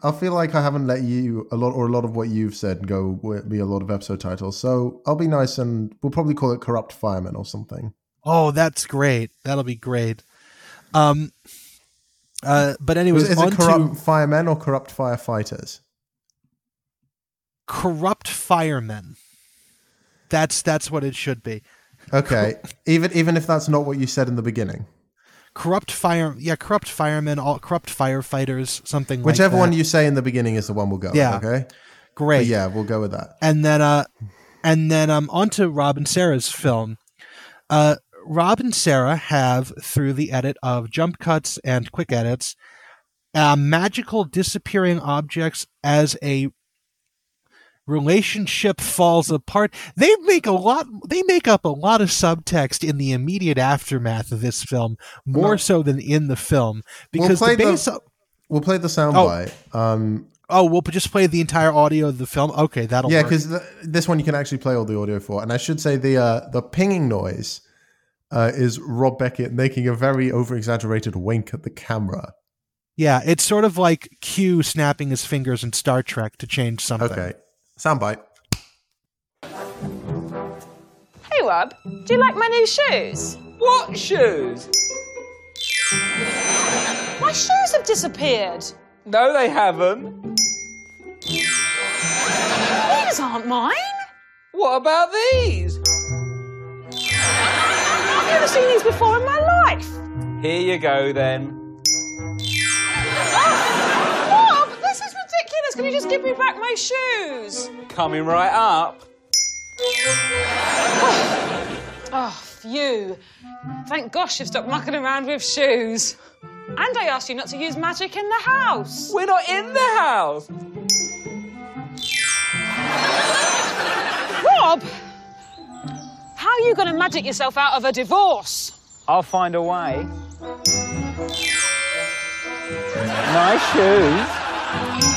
Speaker 1: I feel like I haven't let you a lot, or a lot of what you've said go with be a lot of episode titles. So I'll be nice, and we'll probably call it "Corrupt Fireman" or something.
Speaker 2: Oh, that's great. That'll be great. Um, uh, but anyways,
Speaker 1: Is, it corrupt
Speaker 2: to
Speaker 1: firemen or corrupt firefighters?
Speaker 2: corrupt firemen. That's that's what it should be.
Speaker 1: Okay, [LAUGHS] even even if that's not what you said in the beginning,
Speaker 2: Corrupt fire, yeah, corrupt firemen, all corrupt firefighters, something
Speaker 1: whichever
Speaker 2: like
Speaker 1: one you say in the beginning is the one we'll go.
Speaker 2: Yeah.
Speaker 1: With, okay.
Speaker 2: Great.
Speaker 1: But yeah, we'll go with that.
Speaker 2: and then uh and then um onto Rob and Sarah's film. Uh Rob and Sarah have through the edit of jump cuts and quick edits uh, magical disappearing objects as a relationship falls apart they make a lot they make up a lot of subtext in the immediate aftermath of this film more
Speaker 1: No.
Speaker 2: so than in the film because
Speaker 1: play
Speaker 2: the
Speaker 1: the- We'll play the soundbite. Um,
Speaker 2: oh we'll just play the entire audio of the film okay that'll
Speaker 1: yeah, because this one you can actually play all the audio for, and I should say the uh, the pinging noise uh, is Rob Beckett making a very over exaggerated wink at the camera.
Speaker 2: Yeah, it's sort of like Q snapping his fingers in Star Trek to change something.
Speaker 1: Okay, soundbite.
Speaker 8: Hey, Rob, do you like my new shoes?
Speaker 3: What shoes?
Speaker 8: My shoes have disappeared.
Speaker 3: No, they haven't.
Speaker 8: These aren't mine.
Speaker 3: What about these?
Speaker 8: I've never seen these before in my life.
Speaker 3: Here you go then.
Speaker 8: Can you just give me back my shoes?
Speaker 3: Coming right up. [SIGHS]
Speaker 8: Oh, phew. Thank gosh you've stopped mucking around with shoes. And I asked you not to use magic in the house.
Speaker 3: We're not in the house.
Speaker 8: Rob, how are you going to magic yourself out of a divorce?
Speaker 3: I'll find a way. Nice shoes.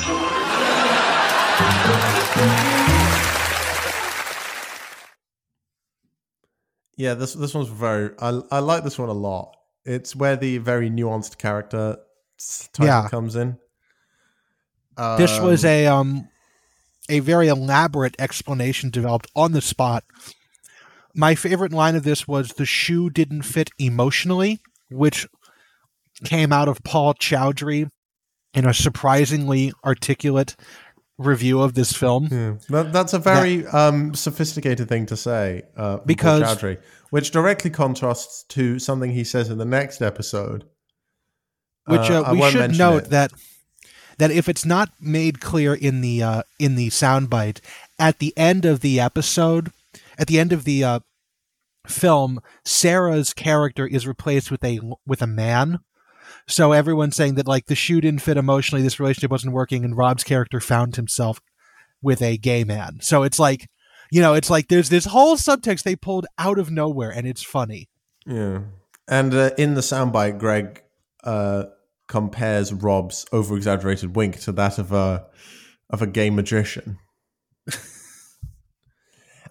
Speaker 1: Yeah, this this one's very. I I like this one a lot. It's where the very nuanced character title
Speaker 2: Yeah.
Speaker 1: comes in.
Speaker 2: This was
Speaker 1: Um,
Speaker 2: a um a very elaborate explanation developed on the spot. My favorite line of this was the shoe didn't fit emotionally, which came out of Paul Chowdhry in a surprisingly articulate review of this film.
Speaker 1: Yeah. That, that's a very um, sophisticated thing to say, uh,
Speaker 2: Because-
Speaker 1: Chowdhry, which directly contrasts to something he says in the next episode.
Speaker 2: which
Speaker 1: Uh,
Speaker 2: uh, we should note
Speaker 1: it.
Speaker 2: that that if it's not made clear in the uh, in the soundbite at the end of the episode, at the end of the uh, film, Sarah's character is replaced with a with a man. So everyone's saying that like the shoe didn't fit emotionally, this relationship wasn't working, and Rob's character found himself with a gay man. So it's like, you know, it's like there's this whole subtext they pulled out of nowhere, and it's funny.
Speaker 1: Yeah. And uh, in the soundbite, Greg uh, compares Rob's over exaggerated wink to that of a of a gay magician. [LAUGHS]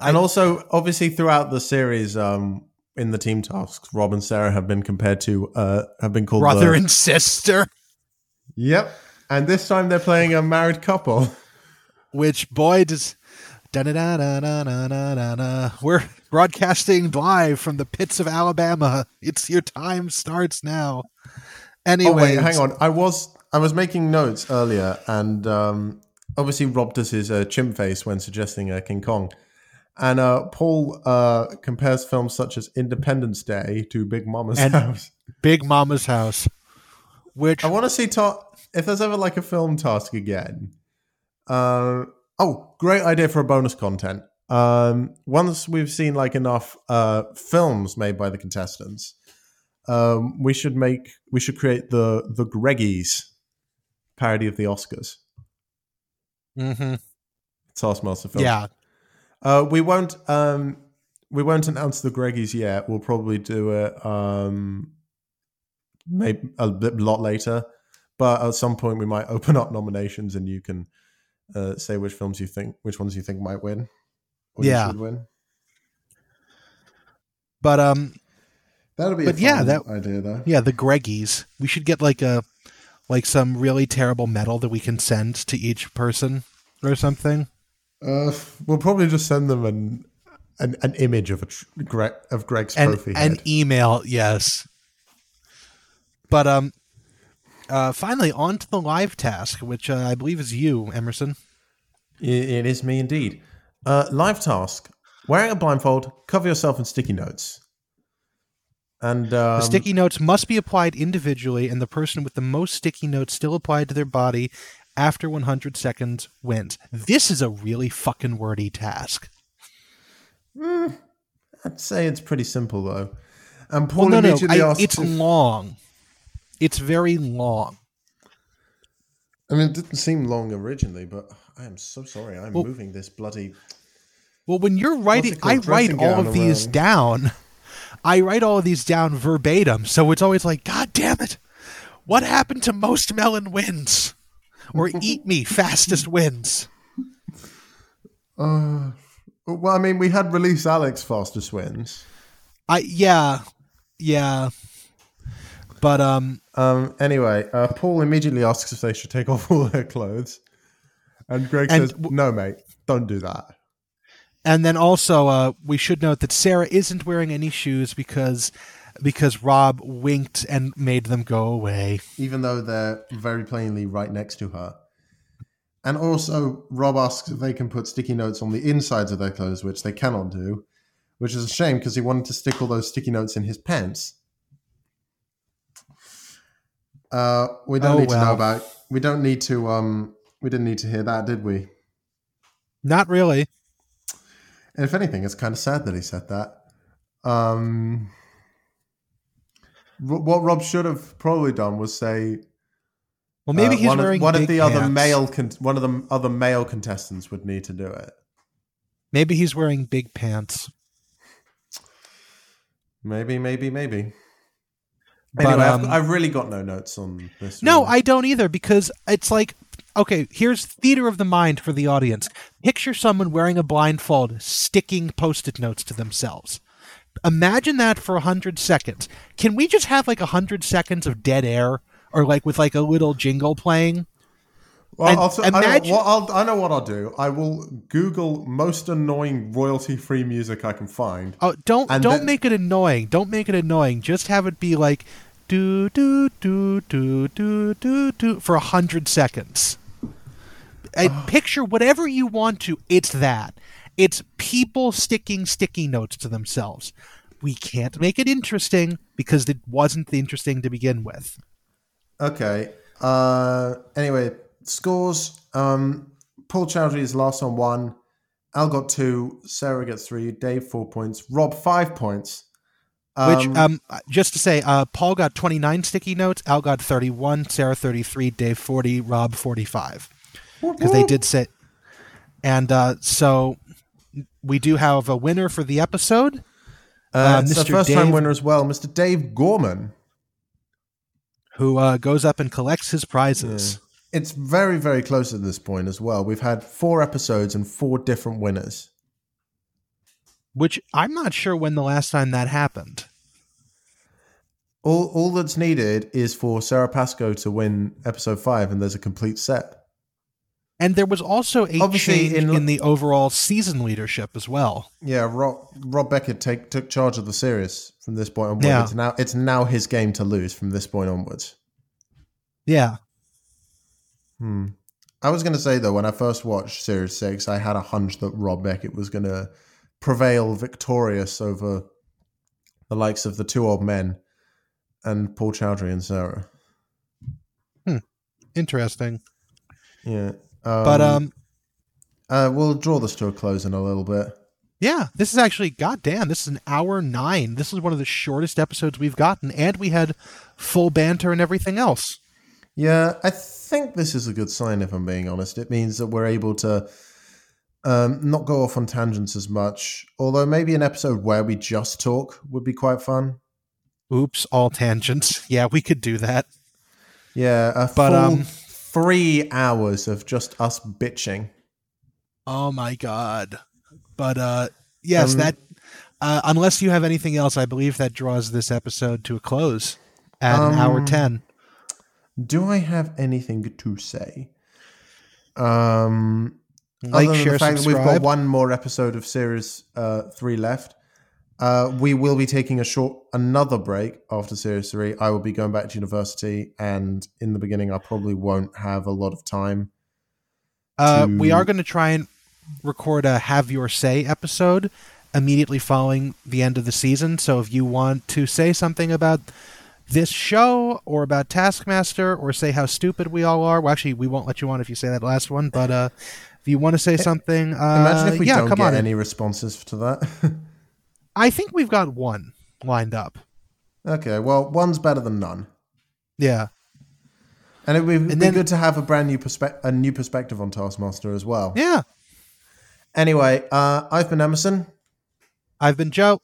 Speaker 1: and also, obviously, throughout the series, um, in the team tasks, Rob and Sarah have been compared to uh, have been called
Speaker 2: Brother
Speaker 1: the-
Speaker 2: and sister.
Speaker 1: Yep. And this time they're playing a married couple.
Speaker 2: Which boy does. We're broadcasting live from the pits of Alabama. It's your time starts now. Anyway,
Speaker 1: Oh wait, hang on. I was I was making notes earlier, and um, obviously Rob does his uh, chimp face when suggesting uh, King Kong, and uh, Paul uh, compares films such as Independence Day to Big Mama's
Speaker 2: And-
Speaker 1: House.
Speaker 2: Big Mama's house. Which
Speaker 1: I want to see ta- if there's ever like a film task again. Uh, oh, great idea for a bonus content. Um, once we've seen like enough uh, films made by the contestants, um, we should make we should create the the Greggies parody of the Oscars.
Speaker 2: Mhm.
Speaker 1: Taskmaster film.
Speaker 2: Yeah.
Speaker 1: Uh, we won't um, we won't announce the Greggies yet. We'll probably do it um, maybe a bit, lot later. But at some point, we might open up nominations, and you can uh, say which films you think, which ones you think might win. Or you
Speaker 2: Yeah.
Speaker 1: should win.
Speaker 2: But um
Speaker 1: That'll be.
Speaker 2: But
Speaker 1: a
Speaker 2: yeah, that-
Speaker 1: idea though.
Speaker 2: yeah, the Greggies. We should get like a like some really terrible medal that we can send to each person or something.
Speaker 1: Uh, we'll probably just send them an an, an image of a tr- Greg, of Greg's
Speaker 2: and
Speaker 1: trophy
Speaker 2: an
Speaker 1: head.
Speaker 2: email, yes. But um, uh, finally on to the live task, which uh, I believe is you, Emerson.
Speaker 1: It- it is me indeed. Uh, live task: wearing a blindfold, cover yourself in sticky notes. And um,
Speaker 2: the sticky notes must be applied individually, and the person with the most sticky notes still applied to their body after 100 seconds wins. This is a really fucking wordy task.
Speaker 1: Mm, I'd say it's pretty simple though. Um, and Paul
Speaker 2: Well, no, no, I, it's
Speaker 1: if-
Speaker 2: long. It's very long.
Speaker 1: I mean, it didn't seem long originally, but I am so sorry. I'm
Speaker 2: Well-
Speaker 1: moving this bloody.
Speaker 2: Well, when you're writing. I write all of these
Speaker 1: around.
Speaker 2: down. [LAUGHS] I write all of these down verbatim, so it's always like, God damn it! What happened to most melon wins, or eat me fastest [LAUGHS] wins?
Speaker 1: Uh, well, I mean, we had release Alex fastest wins.
Speaker 2: I yeah, yeah, but um,
Speaker 1: Um. Anyway, uh, Paul immediately asks if they should take off [LAUGHS] all their clothes, and Greg
Speaker 2: And
Speaker 1: says, "No, mate, don't do that."
Speaker 2: and then also uh, we should note that Sarah isn't wearing any shoes because because Rob winked and made them go away.
Speaker 1: even though they're very plainly right next to her. And also, Rob asks if they can put sticky notes on the insides of their clothes, which they cannot do, which is a shame because he wanted to stick all those sticky notes in his pants. Uh, we don't
Speaker 2: Oh,
Speaker 1: need to know about. We don't need to. Um, we didn't need to hear that, did we?
Speaker 2: Not really.
Speaker 1: And if anything, it's kind of sad that he said that. Um, what Rob should have probably done was say,
Speaker 2: Well, maybe
Speaker 1: Uh,
Speaker 2: he's
Speaker 1: one
Speaker 2: wearing
Speaker 1: Of, one of the other male, con- one of the other male contestants would need to do it.
Speaker 2: Maybe he's wearing big pants.
Speaker 1: Maybe, maybe, maybe.
Speaker 2: But,
Speaker 1: Anyway,
Speaker 2: um,
Speaker 1: I've, I've really got no notes on this.
Speaker 2: No,
Speaker 1: really.
Speaker 2: I don't either because it's like okay, here's theater of the mind for the audience. Picture someone wearing a blindfold sticking post-it notes to themselves. Imagine that for a 100 seconds. Can we just have like a 100 seconds of dead air or like with like a little jingle playing?
Speaker 1: Well,
Speaker 2: and
Speaker 1: I'll, t- I, know
Speaker 2: imagine-
Speaker 1: I'll, I know what I'll do. I will Google most annoying royalty-free music I can find.
Speaker 2: Oh, don't don't
Speaker 1: then-
Speaker 2: make it annoying. Don't make it annoying. Just have it be like do do do do do do do for a hundred seconds. And [SIGHS] picture whatever you want to. It's that. It's people sticking sticky notes to themselves. We can't make it interesting because it wasn't interesting to begin with.
Speaker 1: Okay. Uh, anyway, scores. Um, Paul Chowdhry is last on one. Al got two. Sarah gets three. Dave four points. Rob five points.
Speaker 2: Which, um, just to say, uh, Paul got 29 sticky notes, Al got 31, Sarah 33, Dave 40, Rob 45. Because they did say. And uh, so we do have a winner for the episode.
Speaker 1: uh,
Speaker 2: uh,
Speaker 1: it's a
Speaker 2: Mr.
Speaker 1: first-time winner as well, Mr. Dave Gorman.
Speaker 2: Who uh, goes up and collects his prizes.
Speaker 1: It's very, very close at this point as well. We've had four episodes and four different winners.
Speaker 2: which I'm not sure when the last time that happened.
Speaker 1: All all that's needed is for Sarah Pascoe to win episode five, and there's a complete set.
Speaker 2: And there was also a
Speaker 1: Obviously,
Speaker 2: change
Speaker 1: in-
Speaker 2: in, the overall season leadership as well.
Speaker 1: Yeah, Rob, Rob Beckett take, took charge of the series from this point onward.
Speaker 2: Yeah.
Speaker 1: It's now it's now his game to lose from this point onwards.
Speaker 2: Yeah.
Speaker 1: Hmm. I was going to say though, when I first watched Series Six, I had a hunch that Rob Beckett was going to prevail victorious over the likes of the two old men and Paul Chowdhry and Sarah. Hmm.
Speaker 2: Interesting.
Speaker 1: Yeah,
Speaker 2: but um
Speaker 1: uh, we'll draw this to a close in a little bit.
Speaker 2: yeah, this is actually goddamn, this is an hour 9. This is one of the shortest episodes we've gotten and we had full banter and everything else.
Speaker 1: Yeah, I think this is a good sign. If I'm being honest, it means that we're able to um, not go off on tangents as much. Although maybe an episode where we just talk would be quite fun.
Speaker 2: Oops, all tangents. [LAUGHS] Yeah, we could do that.
Speaker 1: Yeah, a
Speaker 2: But,
Speaker 1: full
Speaker 2: um,
Speaker 1: three hours of just us bitching.
Speaker 2: Oh my god. But uh yes,
Speaker 1: Um,
Speaker 2: that uh, unless you have anything else, I believe that draws this episode to a close at an hour
Speaker 1: Um,
Speaker 2: 10.
Speaker 1: Do I have anything to say? Um,
Speaker 2: Like, share,
Speaker 1: the fact that we've got one more episode of series uh, three left. Uh, we will be taking a short another break after series three. I will be going back to university, and in the beginning, I probably won't have a lot of time.
Speaker 2: Uh, we are going to try and record a Have Your Say episode immediately following the end of the season. So if you want to say something about this show or about Taskmaster or say how stupid we all are, well, actually, we won't let you on if you say that last one. But uh, if you want to say something, uh,
Speaker 1: Imagine if we
Speaker 2: yeah,
Speaker 1: don't
Speaker 2: come
Speaker 1: get
Speaker 2: on.
Speaker 1: any responses to that. [LAUGHS]
Speaker 2: I think we've got one lined up.
Speaker 1: okay, well, one's better than none,
Speaker 2: Yeah.
Speaker 1: and it would be
Speaker 2: then-
Speaker 1: good to have a brand new perspective, a new perspective on Taskmaster as well.
Speaker 2: Yeah.
Speaker 1: Anyway, uh, I've been Emerson,
Speaker 2: I've been Joe.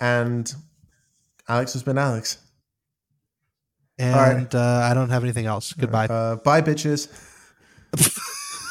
Speaker 1: and Alex has been Alex.
Speaker 2: And
Speaker 1: right.
Speaker 2: uh, I don't have anything else. Goodbye.
Speaker 1: Uh, bye, bitches. [LAUGHS]